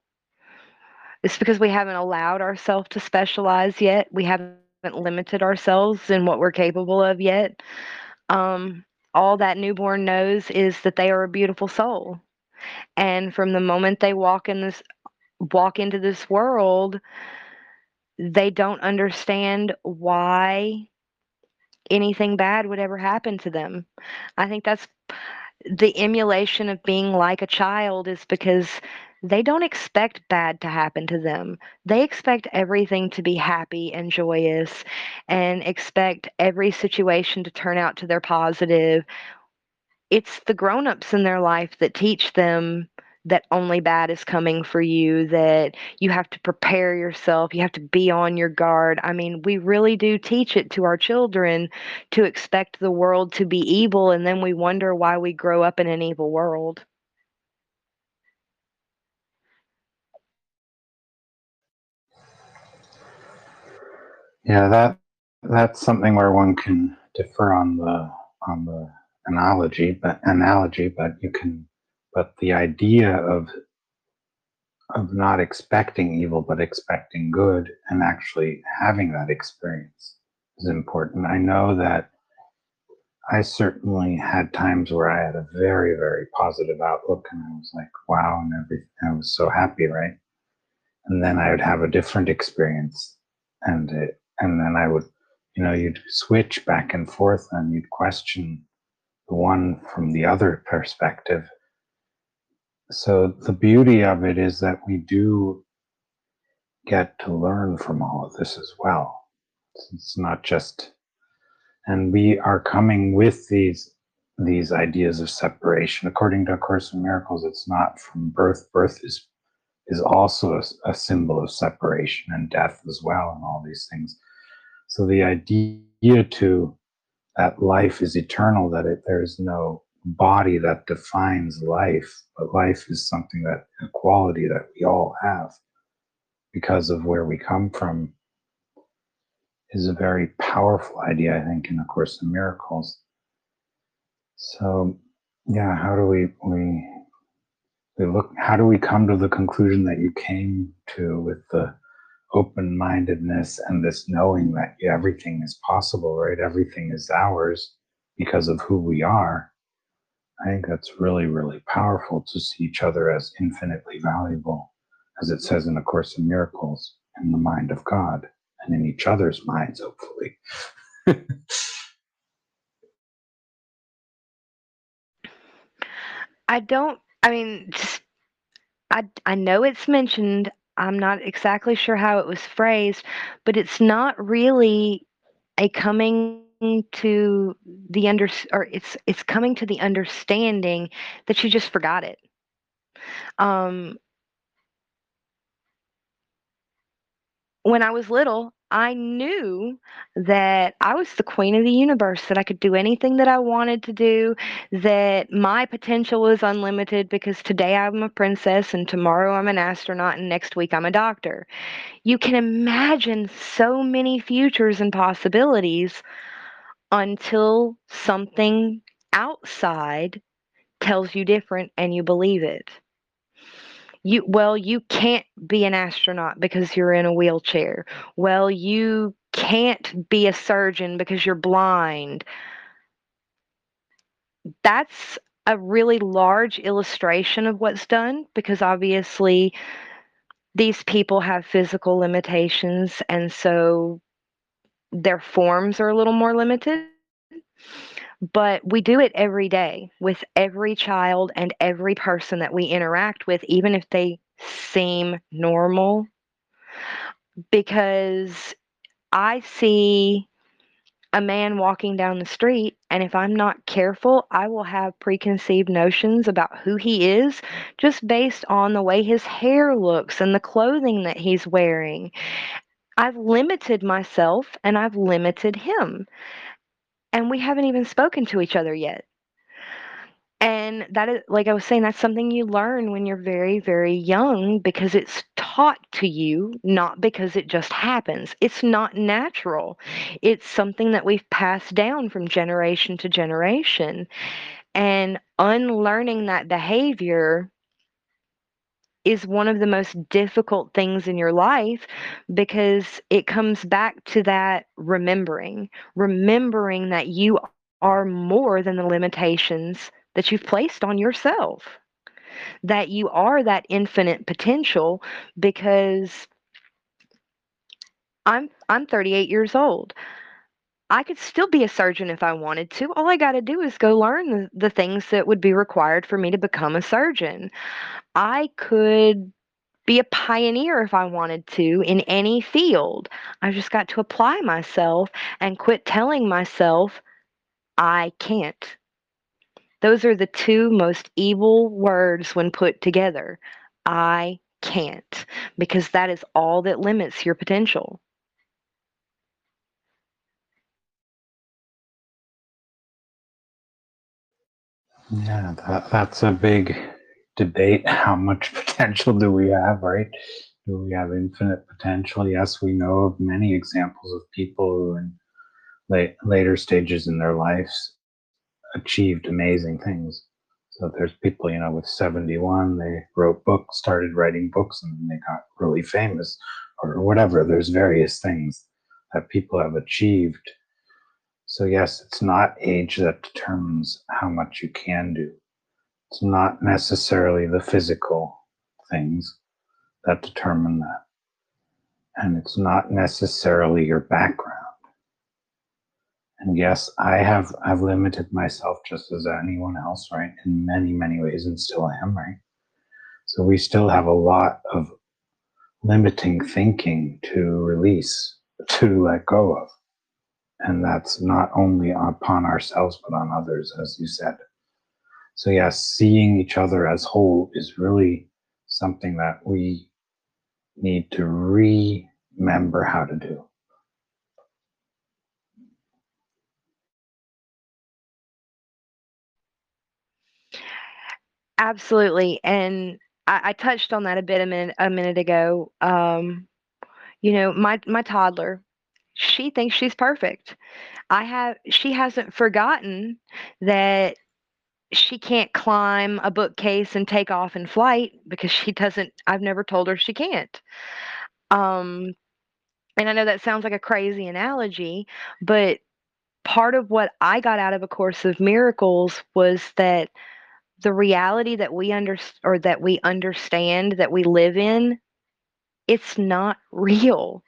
[SPEAKER 2] It's because we haven't allowed ourselves to specialize yet. We haven't limited ourselves in what we're capable of yet. Um, all that newborn knows is that they are a beautiful soul. And from the moment they walk in this walk into this world, they don't understand why anything bad would ever happen to them. I think that's the emulation of being like a child is because they don't expect bad to happen to them. They expect everything to be happy and joyous and expect every situation to turn out to their positive. It's the grown-ups in their life that teach them that only bad is coming for you, that you have to prepare yourself, you have to be on your guard. I mean, we really do teach it to our children to expect the world to be evil, and then we wonder why we grow up in an evil world.
[SPEAKER 1] Yeah, that that's something where one can differ on the on the analogy, but analogy, but you can but the idea of of not expecting evil but expecting good and actually having that experience is important. I know that I certainly had times where I had a very, very positive outlook and I was like, wow, and everything. I was so happy, right? And then I would have a different experience and it, and then I would, you know, you'd switch back and forth and you'd question the one from the other perspective so the beauty of it is that we do get to learn from all of this as well. It's not just, and we are coming with these these ideas of separation. According to A Course in Miracles, it's not from birth. Birth is is also a, a symbol of separation and death as well, and all these things. So the idea to that life is eternal, that it, there is no body that defines life, but life is something that a quality that we all have because of where we come from is a very powerful idea, I think, in A Course in Miracles. So, yeah, how do we we we look? How do we come to the conclusion that you came to with the open mindedness and this knowing that everything is possible, right? Everything is ours because of who we are. I think that's really, really powerful to see each other as infinitely valuable, as it says in the Course in Miracles, in the mind of God and in each other's minds, hopefully.
[SPEAKER 2] I don't, I mean, I, I know it's mentioned. I'm not exactly sure how it was phrased, but it's not really a coming to the under or it's it's coming to the understanding that you just forgot it. Um, when I was little, I knew that I was the queen of the universe, that I could do anything that I wanted to do, that my potential was unlimited because today I'm a princess and tomorrow I'm an astronaut and next week I'm a doctor. You can imagine so many futures and possibilities until something outside tells you different and you believe it. You well, you can't be an astronaut because you're in a wheelchair. Well, you can't be a surgeon because you're blind. That's a really large illustration of what's done because obviously these people have physical limitations and so their forms are a little more limited. But we do it every day with every child and every person that we interact with, even if they seem normal. Because I see a man walking down the street, and if I'm not careful, I will have preconceived notions about who he is just based on the way his hair looks and the clothing that he's wearing. I've limited myself and I've limited him and we haven't even spoken to each other yet. And that is, like I was saying, that's something you learn when you're very, very young because it's taught to you, not because it just happens. It's not natural. It's something that we've passed down from generation to generation. And unlearning that behavior is one of the most difficult things in your life because it comes back to that remembering, remembering that you are more than the limitations that you've placed on yourself, that you are that infinite potential because I'm I'm 38 years old. I could still be a surgeon if I wanted to. All I got to do is go learn the, the things that would be required for me to become a surgeon. I could be a pioneer if I wanted to in any field. I've just got to apply myself and quit telling myself I can't. Those are the two most evil words when put together. I can't, because that is all that limits your potential.
[SPEAKER 1] Yeah, that, that's a big debate. How much potential do we have, right? Do we have infinite potential? Yes, we know of many examples of people who, in late, later stages in their lives, achieved amazing things. So there's people, you know, with 71, they wrote books, started writing books, and they got really famous or whatever. There's various things that people have achieved so, yes, it's not age that determines how much you can do. It's not necessarily the physical things that determine that. And it's not necessarily your background. And yes, I have I've limited myself just as anyone else, right? In many, many ways, and still am, right? So we still have a lot of limiting thinking to release, to let go of and that's not only upon ourselves but on others as you said so yes seeing each other as whole is really something that we need to remember how to do
[SPEAKER 2] Absolutely, and I, I touched on that a bit a minute a minute ago. Um, you know, my my toddler, she thinks she's perfect. I have she hasn't forgotten that she can't climb a bookcase and take off in flight because she doesn't I've never told her she can't. Um, and I know that sounds like a crazy analogy, but part of what I got out of A Course of Miracles was that the reality that we under or that we understand that we live in, it's not real.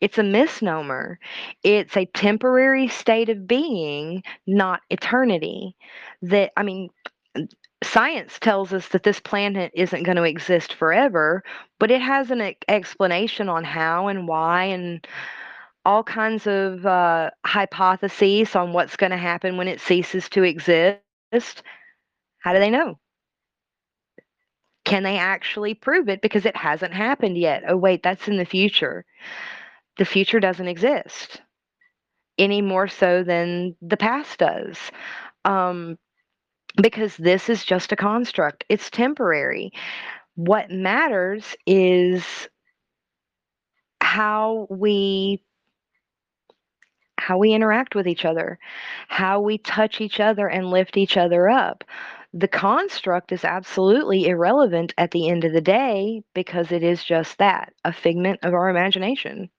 [SPEAKER 2] It's a misnomer. It's a temporary state of being, not eternity. That I mean, science tells us that this planet isn't going to exist forever, but it has an explanation on how and why and all kinds of uh, hypotheses on what's going to happen when it ceases to exist. How do they know? Can they actually prove it because it hasn't happened yet? Oh, wait, that's in the future. The future doesn't exist any more so than the past does. Um, because this is just a construct, it's temporary. What matters is how we how we interact with each other, how we touch each other and lift each other up. The construct is absolutely irrelevant at the end of the day because it is just that a figment of our imagination.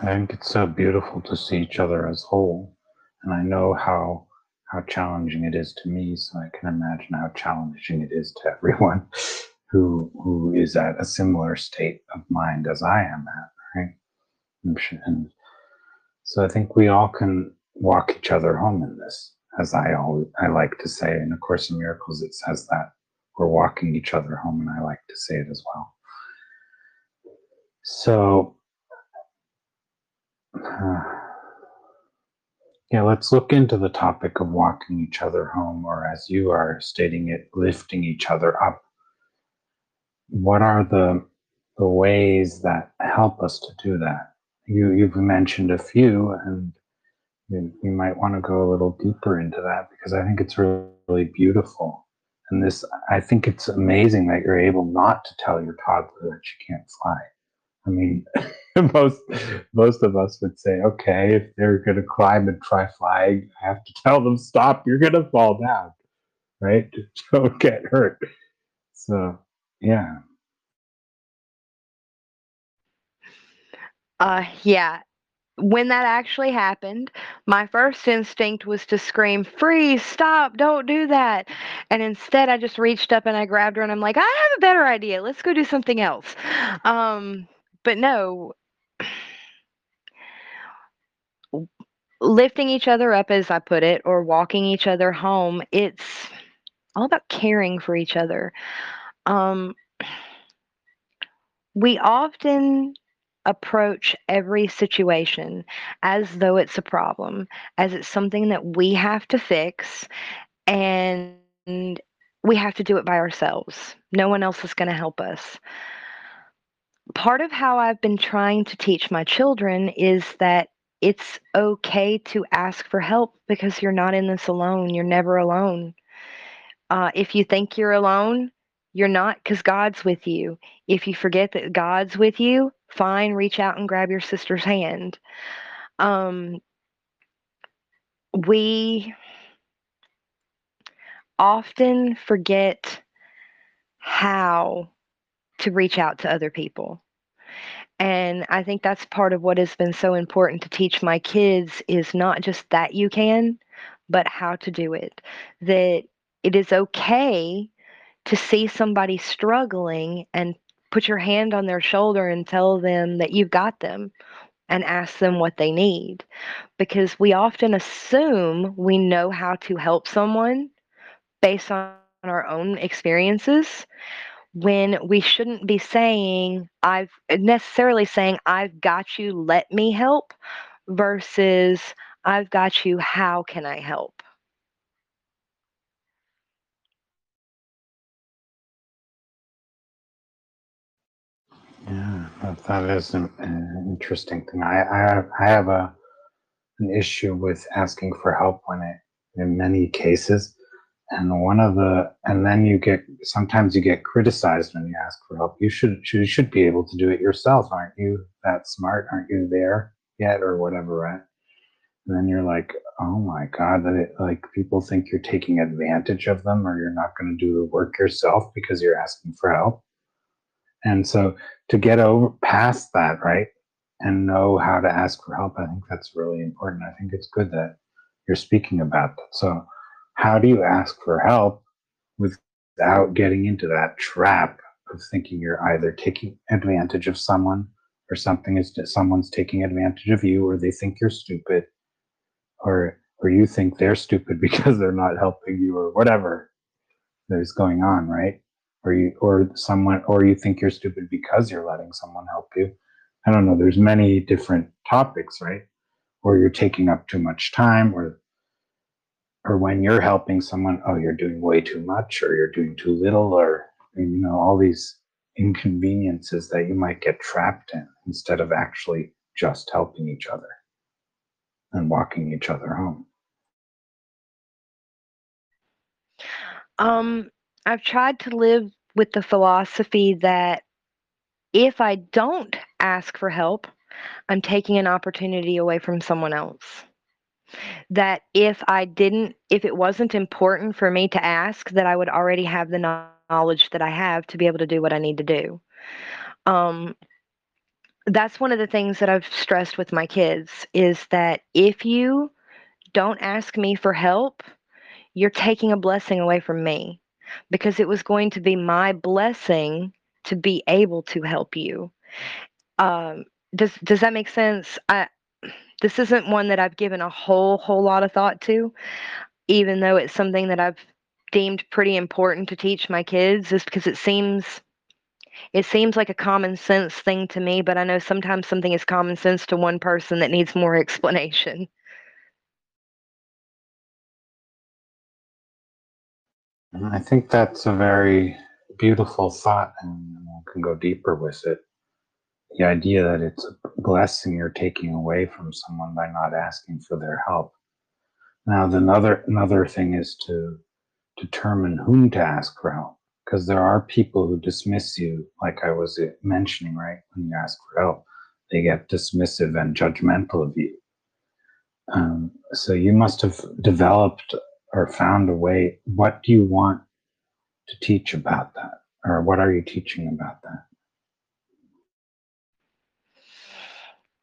[SPEAKER 1] I think it's so beautiful to see each other as whole, and I know how how challenging it is to me. So I can imagine how challenging it is to everyone who who is at a similar state of mind as I am at. Right, and, so I think we all can walk each other home in this, as I always I like to say. In A Course in Miracles, it says that we're walking each other home, and I like to say it as well. So yeah, let's look into the topic of walking each other home, or as you are stating it, lifting each other up. What are the the ways that help us to do that? You you've mentioned a few, and you, you might want to go a little deeper into that because I think it's really, beautiful. And this, I think it's amazing that you're able not to tell your toddler that she can't fly. I mean, most most of us would say, okay, if they're going to climb and try flying, I have to tell them stop. You're going to fall down, right? Don't get hurt. So, yeah.
[SPEAKER 2] Uh, yeah. When that actually happened, my first instinct was to scream, freeze, stop, don't do that. And instead, I just reached up and I grabbed her and I'm like, I have a better idea. Let's go do something else. Um, but no, lifting each other up, as I put it, or walking each other home, it's all about caring for each other. Um, we often approach every situation as though it's a problem, as it's something that we have to fix, and we have to do it by ourselves. No one else is going to help us. Part of how I've been trying to teach my children is that it's okay to ask for help because you're not in this alone. You're never alone. Uh, if you think you're alone, you're not because God's with you. If you forget that God's with you, fine, reach out and grab your sister's hand. Um, we often forget how to reach out to other people. And I think that's part of what has been so important to teach my kids is not just that you can, but how to do it. That it is okay to see somebody struggling and put your hand on their shoulder and tell them that you've got them and ask them what they need. Because we often assume we know how to help someone based on our own experiences when we shouldn't be saying I've necessarily saying I've got you, let me help versus I've got you, how can I help?
[SPEAKER 1] Yeah, that, that is an, an interesting thing. I, I have, I have a an issue with asking for help when it in many cases and one of the and then you get sometimes you get criticized when you ask for help you should you should be able to do it yourself aren't you that smart aren't you there yet or whatever right And then you're like, oh my God, that it, like people think you're taking advantage of them or you're not going to do the work yourself because you're asking for help. And so to get over past that, right, and know how to ask for help, I think that's really important. I think it's good that you're speaking about that. So, how do you ask for help without getting into that trap of thinking you're either taking advantage of someone or something is someone's taking advantage of you or they think you're stupid or or you think they're stupid because they're not helping you or whatever there's going on right? Or you or someone or you think you're stupid because you're letting someone help you. I don't know. There's many different topics right? Or you're taking up too much time or or when you're helping someone oh you're doing way too much or you're doing too little or you know all these inconveniences that you might get trapped in instead of actually just helping each other and walking each other home?
[SPEAKER 2] Um, I've tried to live with the philosophy that if I don't ask for help, I'm taking an opportunity away from someone else. That if I didn't, if it wasn't important for me to ask, that I would already have the knowledge that I have to be able to do what I need to do. Um, that's one of the things that I've stressed with my kids is that if you don't ask me for help, you're taking a blessing away from me because it was going to be my blessing to be able to help you. Um, does does that make sense? I this isn't one that I've given a whole whole lot of thought to, even though it's something that I've deemed pretty important to teach my kids, is because it seems it seems like a common sense thing to me, but I know sometimes something is common sense to one person that needs more explanation.
[SPEAKER 1] Mm, I think that's a very beautiful thought, and we can go deeper with it. The idea that it's a blessing you're taking away from someone by not asking for their help. Now, the another another thing is to determine whom to ask for help because there are people who dismiss you, like I was mentioning, right? When you ask for help, they get dismissive and judgmental of you. Um, so you must have developed or found a way. What do you want to teach about that? Or what are you teaching about that?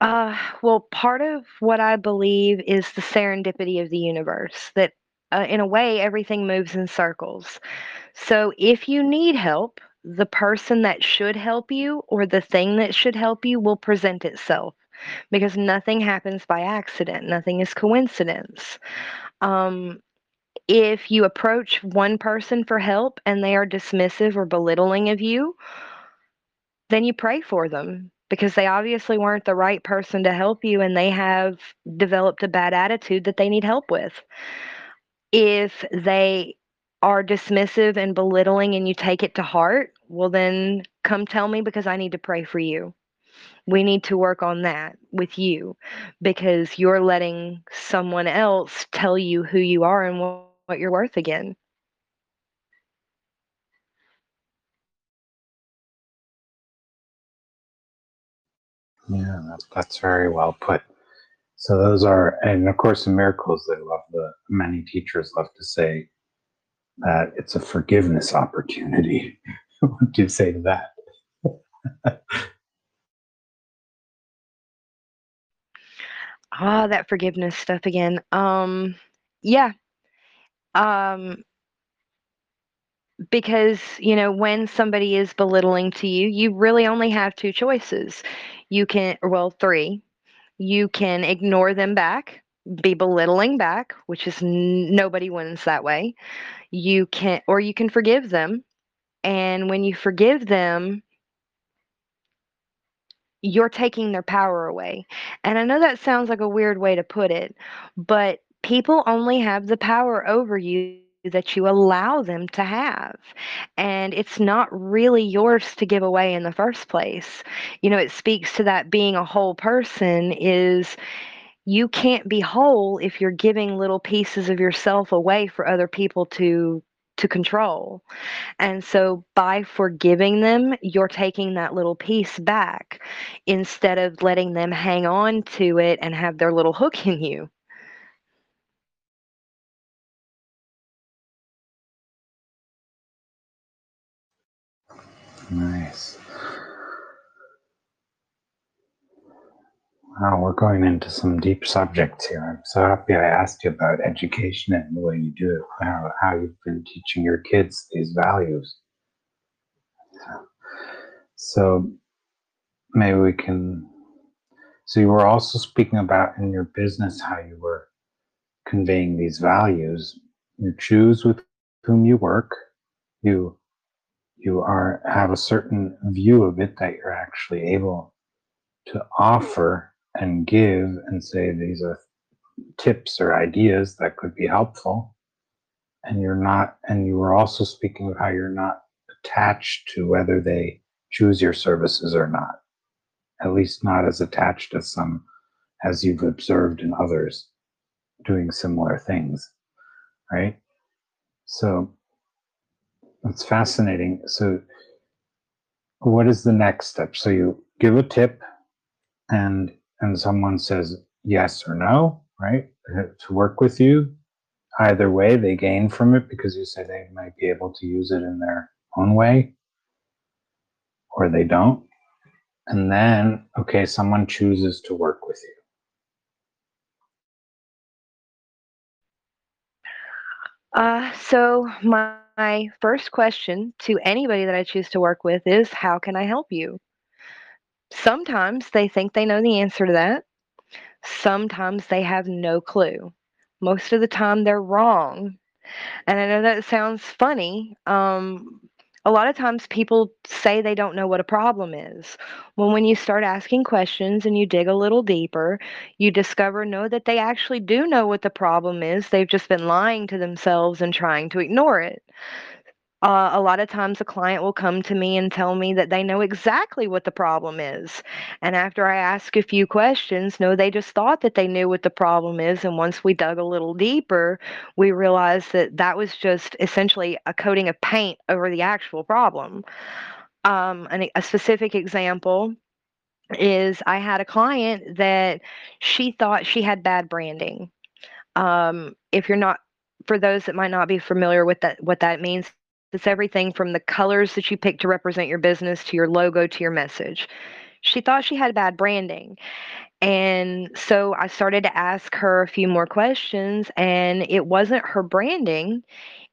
[SPEAKER 2] Uh, well, part of what I believe is the serendipity of the universe, that uh, in a way, everything moves in circles. So if you need help, the person that should help you or the thing that should help you will present itself because nothing happens by accident, nothing is coincidence. Um, if you approach one person for help and they are dismissive or belittling of you, then you pray for them because they obviously weren't the right person to help you and they have developed a bad attitude that they need help with if they are dismissive and belittling and you take it to heart, well, then come tell me because I need to pray for you. We need to work on that with you because you're letting someone else tell you who you are and what you're worth again.
[SPEAKER 1] Yeah, that's, that's very well put. So those are, and of course, in miracles, they love the many teachers love to say that it's a forgiveness opportunity. what do you say to that?
[SPEAKER 2] Ah, that forgiveness stuff again. Um, yeah. Um, because you know when somebody is belittling to you, you really only have two choices. You can, well, three you can ignore them back, be belittling back, which is n- nobody wins that way. You can, or you can forgive them. And when you forgive them, you're taking their power away. And I know that sounds like a weird way to put it, but people only have the power over you that you allow them to have. And it's not really yours to give away in the first place. You know, it speaks to that being a whole person is you can't be whole if you're giving little pieces of yourself away for other people to to control. And so by forgiving them, you're taking that little piece back instead of letting them hang on to it and have their little hook in you.
[SPEAKER 1] Nice. Wow, we're going into some deep subjects here. I'm so happy I asked you about education and the way you do it, how, how you've been teaching your kids these values. So maybe we can. So you were also speaking about in your business how you were conveying these values. You choose with whom you work. You you are have a certain view of it that you're actually able to offer and give and say these are tips or ideas that could be helpful. And you're not and you were also speaking of how you're not attached to whether they choose your services or not at least not as attached as some as you've observed in others doing similar things right? So it's fascinating so what is the next step so you give a tip and and someone says yes or no, right, to work with you, either way, they gain from it because you say they might be able to use it in their own way or they don't. And then, okay, someone chooses to work with you.
[SPEAKER 2] Uh, so my, my first question to anybody that I choose to work with is, how can I help you? Sometimes they think they know the answer to that. Sometimes they have no clue. Most of the time they're wrong. And I know that sounds funny. Um, a lot of times people say they don't know what a problem is. Well, when you start asking questions and you dig a little deeper, you discover no that they actually do know what the problem is. They've just been lying to themselves and trying to ignore it. Uh, a lot of times a client will come to me and tell me that they know exactly what the problem is. And after I ask a few questions, no, they just thought that they knew what the problem is. And once we dug a little deeper, we realized that that was just essentially a coating of paint over the actual problem. Um, a specific example is I had a client that she thought she had bad branding. Um, if you're not, for those that might not be familiar with that, what that means, it's everything from the colors that you pick to represent your business to your logo to your message. She thought she had bad branding. And so I started to ask her a few more questions, and it wasn't her branding,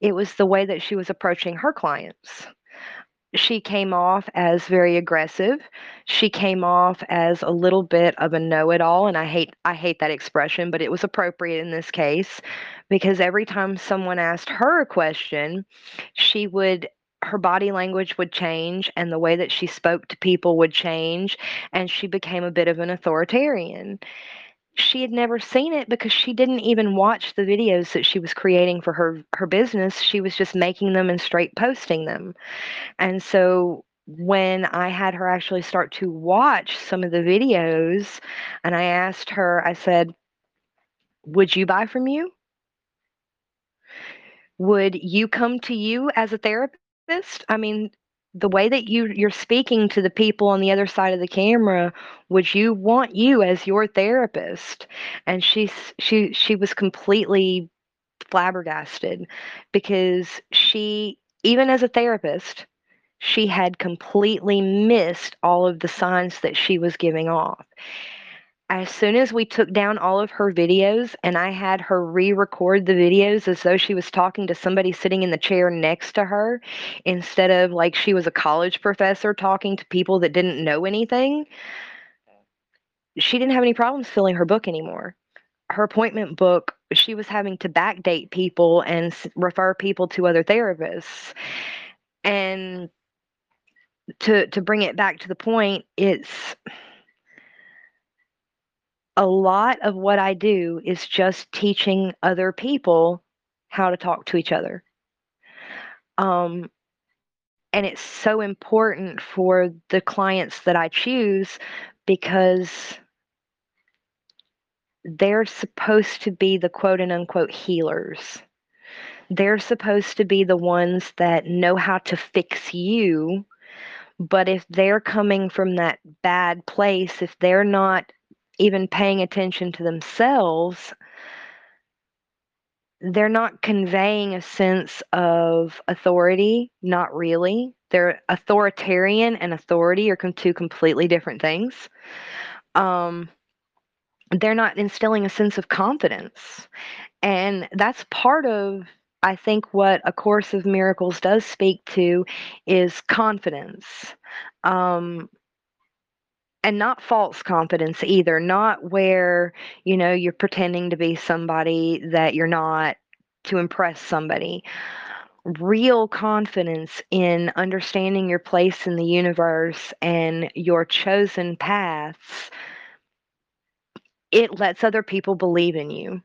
[SPEAKER 2] it was the way that she was approaching her clients she came off as very aggressive. She came off as a little bit of a know-it-all and I hate I hate that expression, but it was appropriate in this case because every time someone asked her a question, she would her body language would change and the way that she spoke to people would change and she became a bit of an authoritarian she had never seen it because she didn't even watch the videos that she was creating for her her business. She was just making them and straight posting them. And so when i had her actually start to watch some of the videos and i asked her i said would you buy from you? Would you come to you as a therapist? I mean the way that you you're speaking to the people on the other side of the camera would you want you as your therapist. And she's she she was completely flabbergasted because she even as a therapist she had completely missed all of the signs that she was giving off as soon as we took down all of her videos and I had her re record the videos as though she was talking to somebody sitting in the chair next to her instead of like she was a college professor talking to people that didn't know anything, she didn't have any problems filling her book anymore. Her appointment book, she was having to backdate people and refer people to other therapists. And to to bring it back to the point, it's a lot of what I do is just teaching other people how to talk to each other. Um, and it's so important for the clients that I choose because they're supposed to be the quote and unquote healers. They're supposed to be the ones that know how to fix you. But if they're coming from that bad place, if they're not even paying attention to themselves, they're not conveying a sense of authority, not really. they're authoritarian and authority are two completely different things. Um, they're not instilling a sense of confidence. And that's part of, I think, what A Course of Miracles does speak to is confidence. Um, and not false confidence either, not where, you know, you're pretending to be somebody that you're not to impress somebody. Real confidence in understanding your place in the universe and your chosen paths it lets other people believe in you.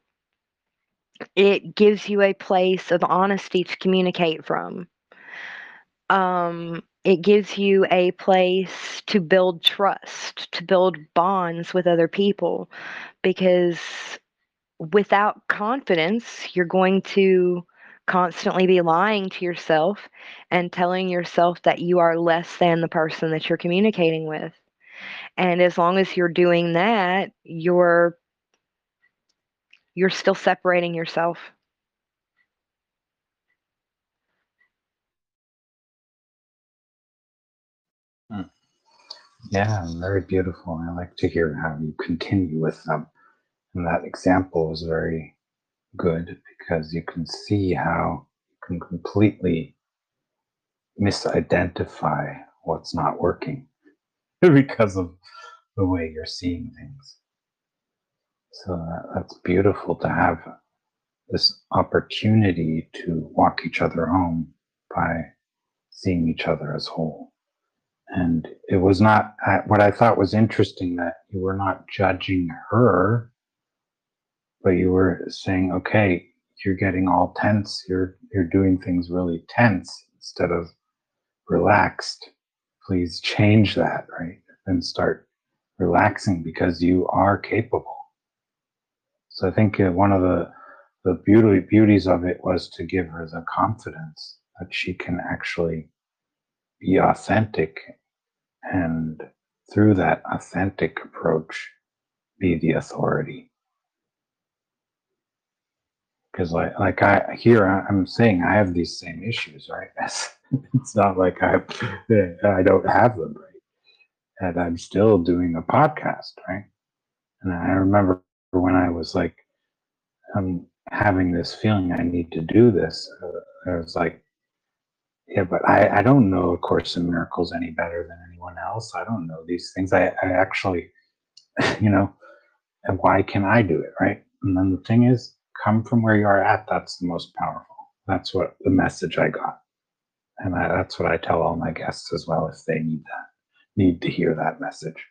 [SPEAKER 2] It gives you a place of honesty to communicate from. Um, it gives you a place to build trust, to build bonds with other people, because without confidence, you're going to constantly be lying to yourself and telling yourself that you are less than the person that you're communicating with. And as long as you're doing that, you're you're still separating yourself.
[SPEAKER 1] Yeah, very beautiful. I like to hear how you continue with them. And that example was very good because you can see how you can completely misidentify what's not working because of the way you're seeing things. So uh, that's beautiful to have this opportunity to walk each other home by seeing each other as whole. And it was not what I thought was interesting that you were not judging her, but you were saying, okay, you're getting all tense. You're, you're doing things really tense instead of relaxed. Please change that, right? And start relaxing because you are capable. So I think uh, one of the the beauty beauties of it was to give her the confidence that she can actually be authentic and through that authentic approach be the authority because like like i here i'm saying i have these same issues right it's not like i i don't have them right and I'm still doing a podcast, right? And I remember when I was like, I'm having this feeling I need to do this. Uh, I was like, yeah, but I, I don't know A Course in Miracles any better than anyone else. I don't know these things. I, I actually, you know, and why can I do it, right? And then the thing is, come from where you are at. That's the most powerful. That's what the message I got. And I, that's what I tell all my guests as well if they need that need to hear that message.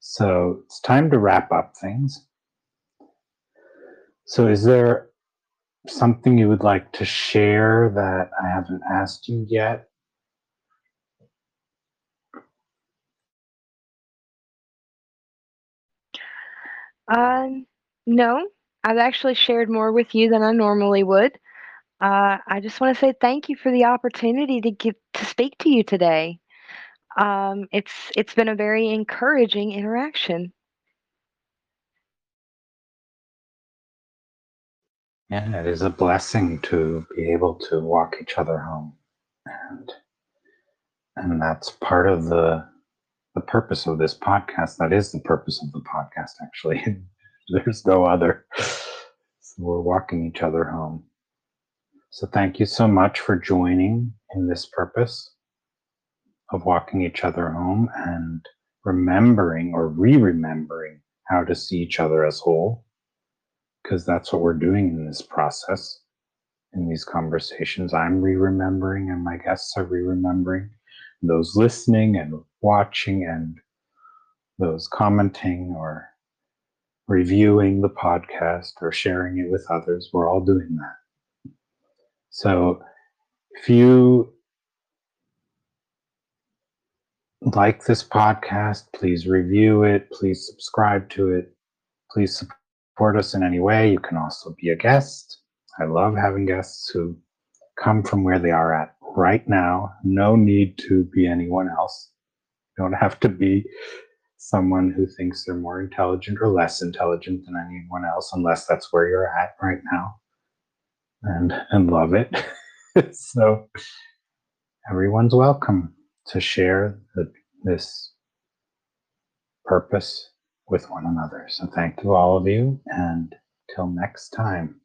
[SPEAKER 1] So it's time to wrap up things. So, is there something you would like to share that I haven't asked you yet?
[SPEAKER 2] Um, no, I've actually shared more with you than I normally would. Uh, I just want to say thank you for the opportunity to get to speak to you today um, it's it's been a very encouraging interaction.
[SPEAKER 1] Yeah, it is a blessing to be able to walk each other home, and and that's part of the the purpose of this podcast. That is the purpose of the podcast. Actually, there's no other. So we're walking each other home. So thank you so much for joining in this purpose of walking each other home and remembering or re remembering how to see each other as whole, because that's what we're doing in this process, in these conversations. I'm re remembering, and my guests are re remembering. Those listening and watching, and those commenting or reviewing the podcast or sharing it with others, we're all doing that. So if you like this podcast, please review it, please subscribe to it, please support us in any way. You can also be a guest. I love having guests who come from where they are at right now. No need to be anyone else. You don't have to be someone who thinks they're more intelligent or less intelligent than anyone else, unless that's where you're at right now. And and love it. so everyone's welcome to share the, this purpose with one another. So thank you all of you and till next time.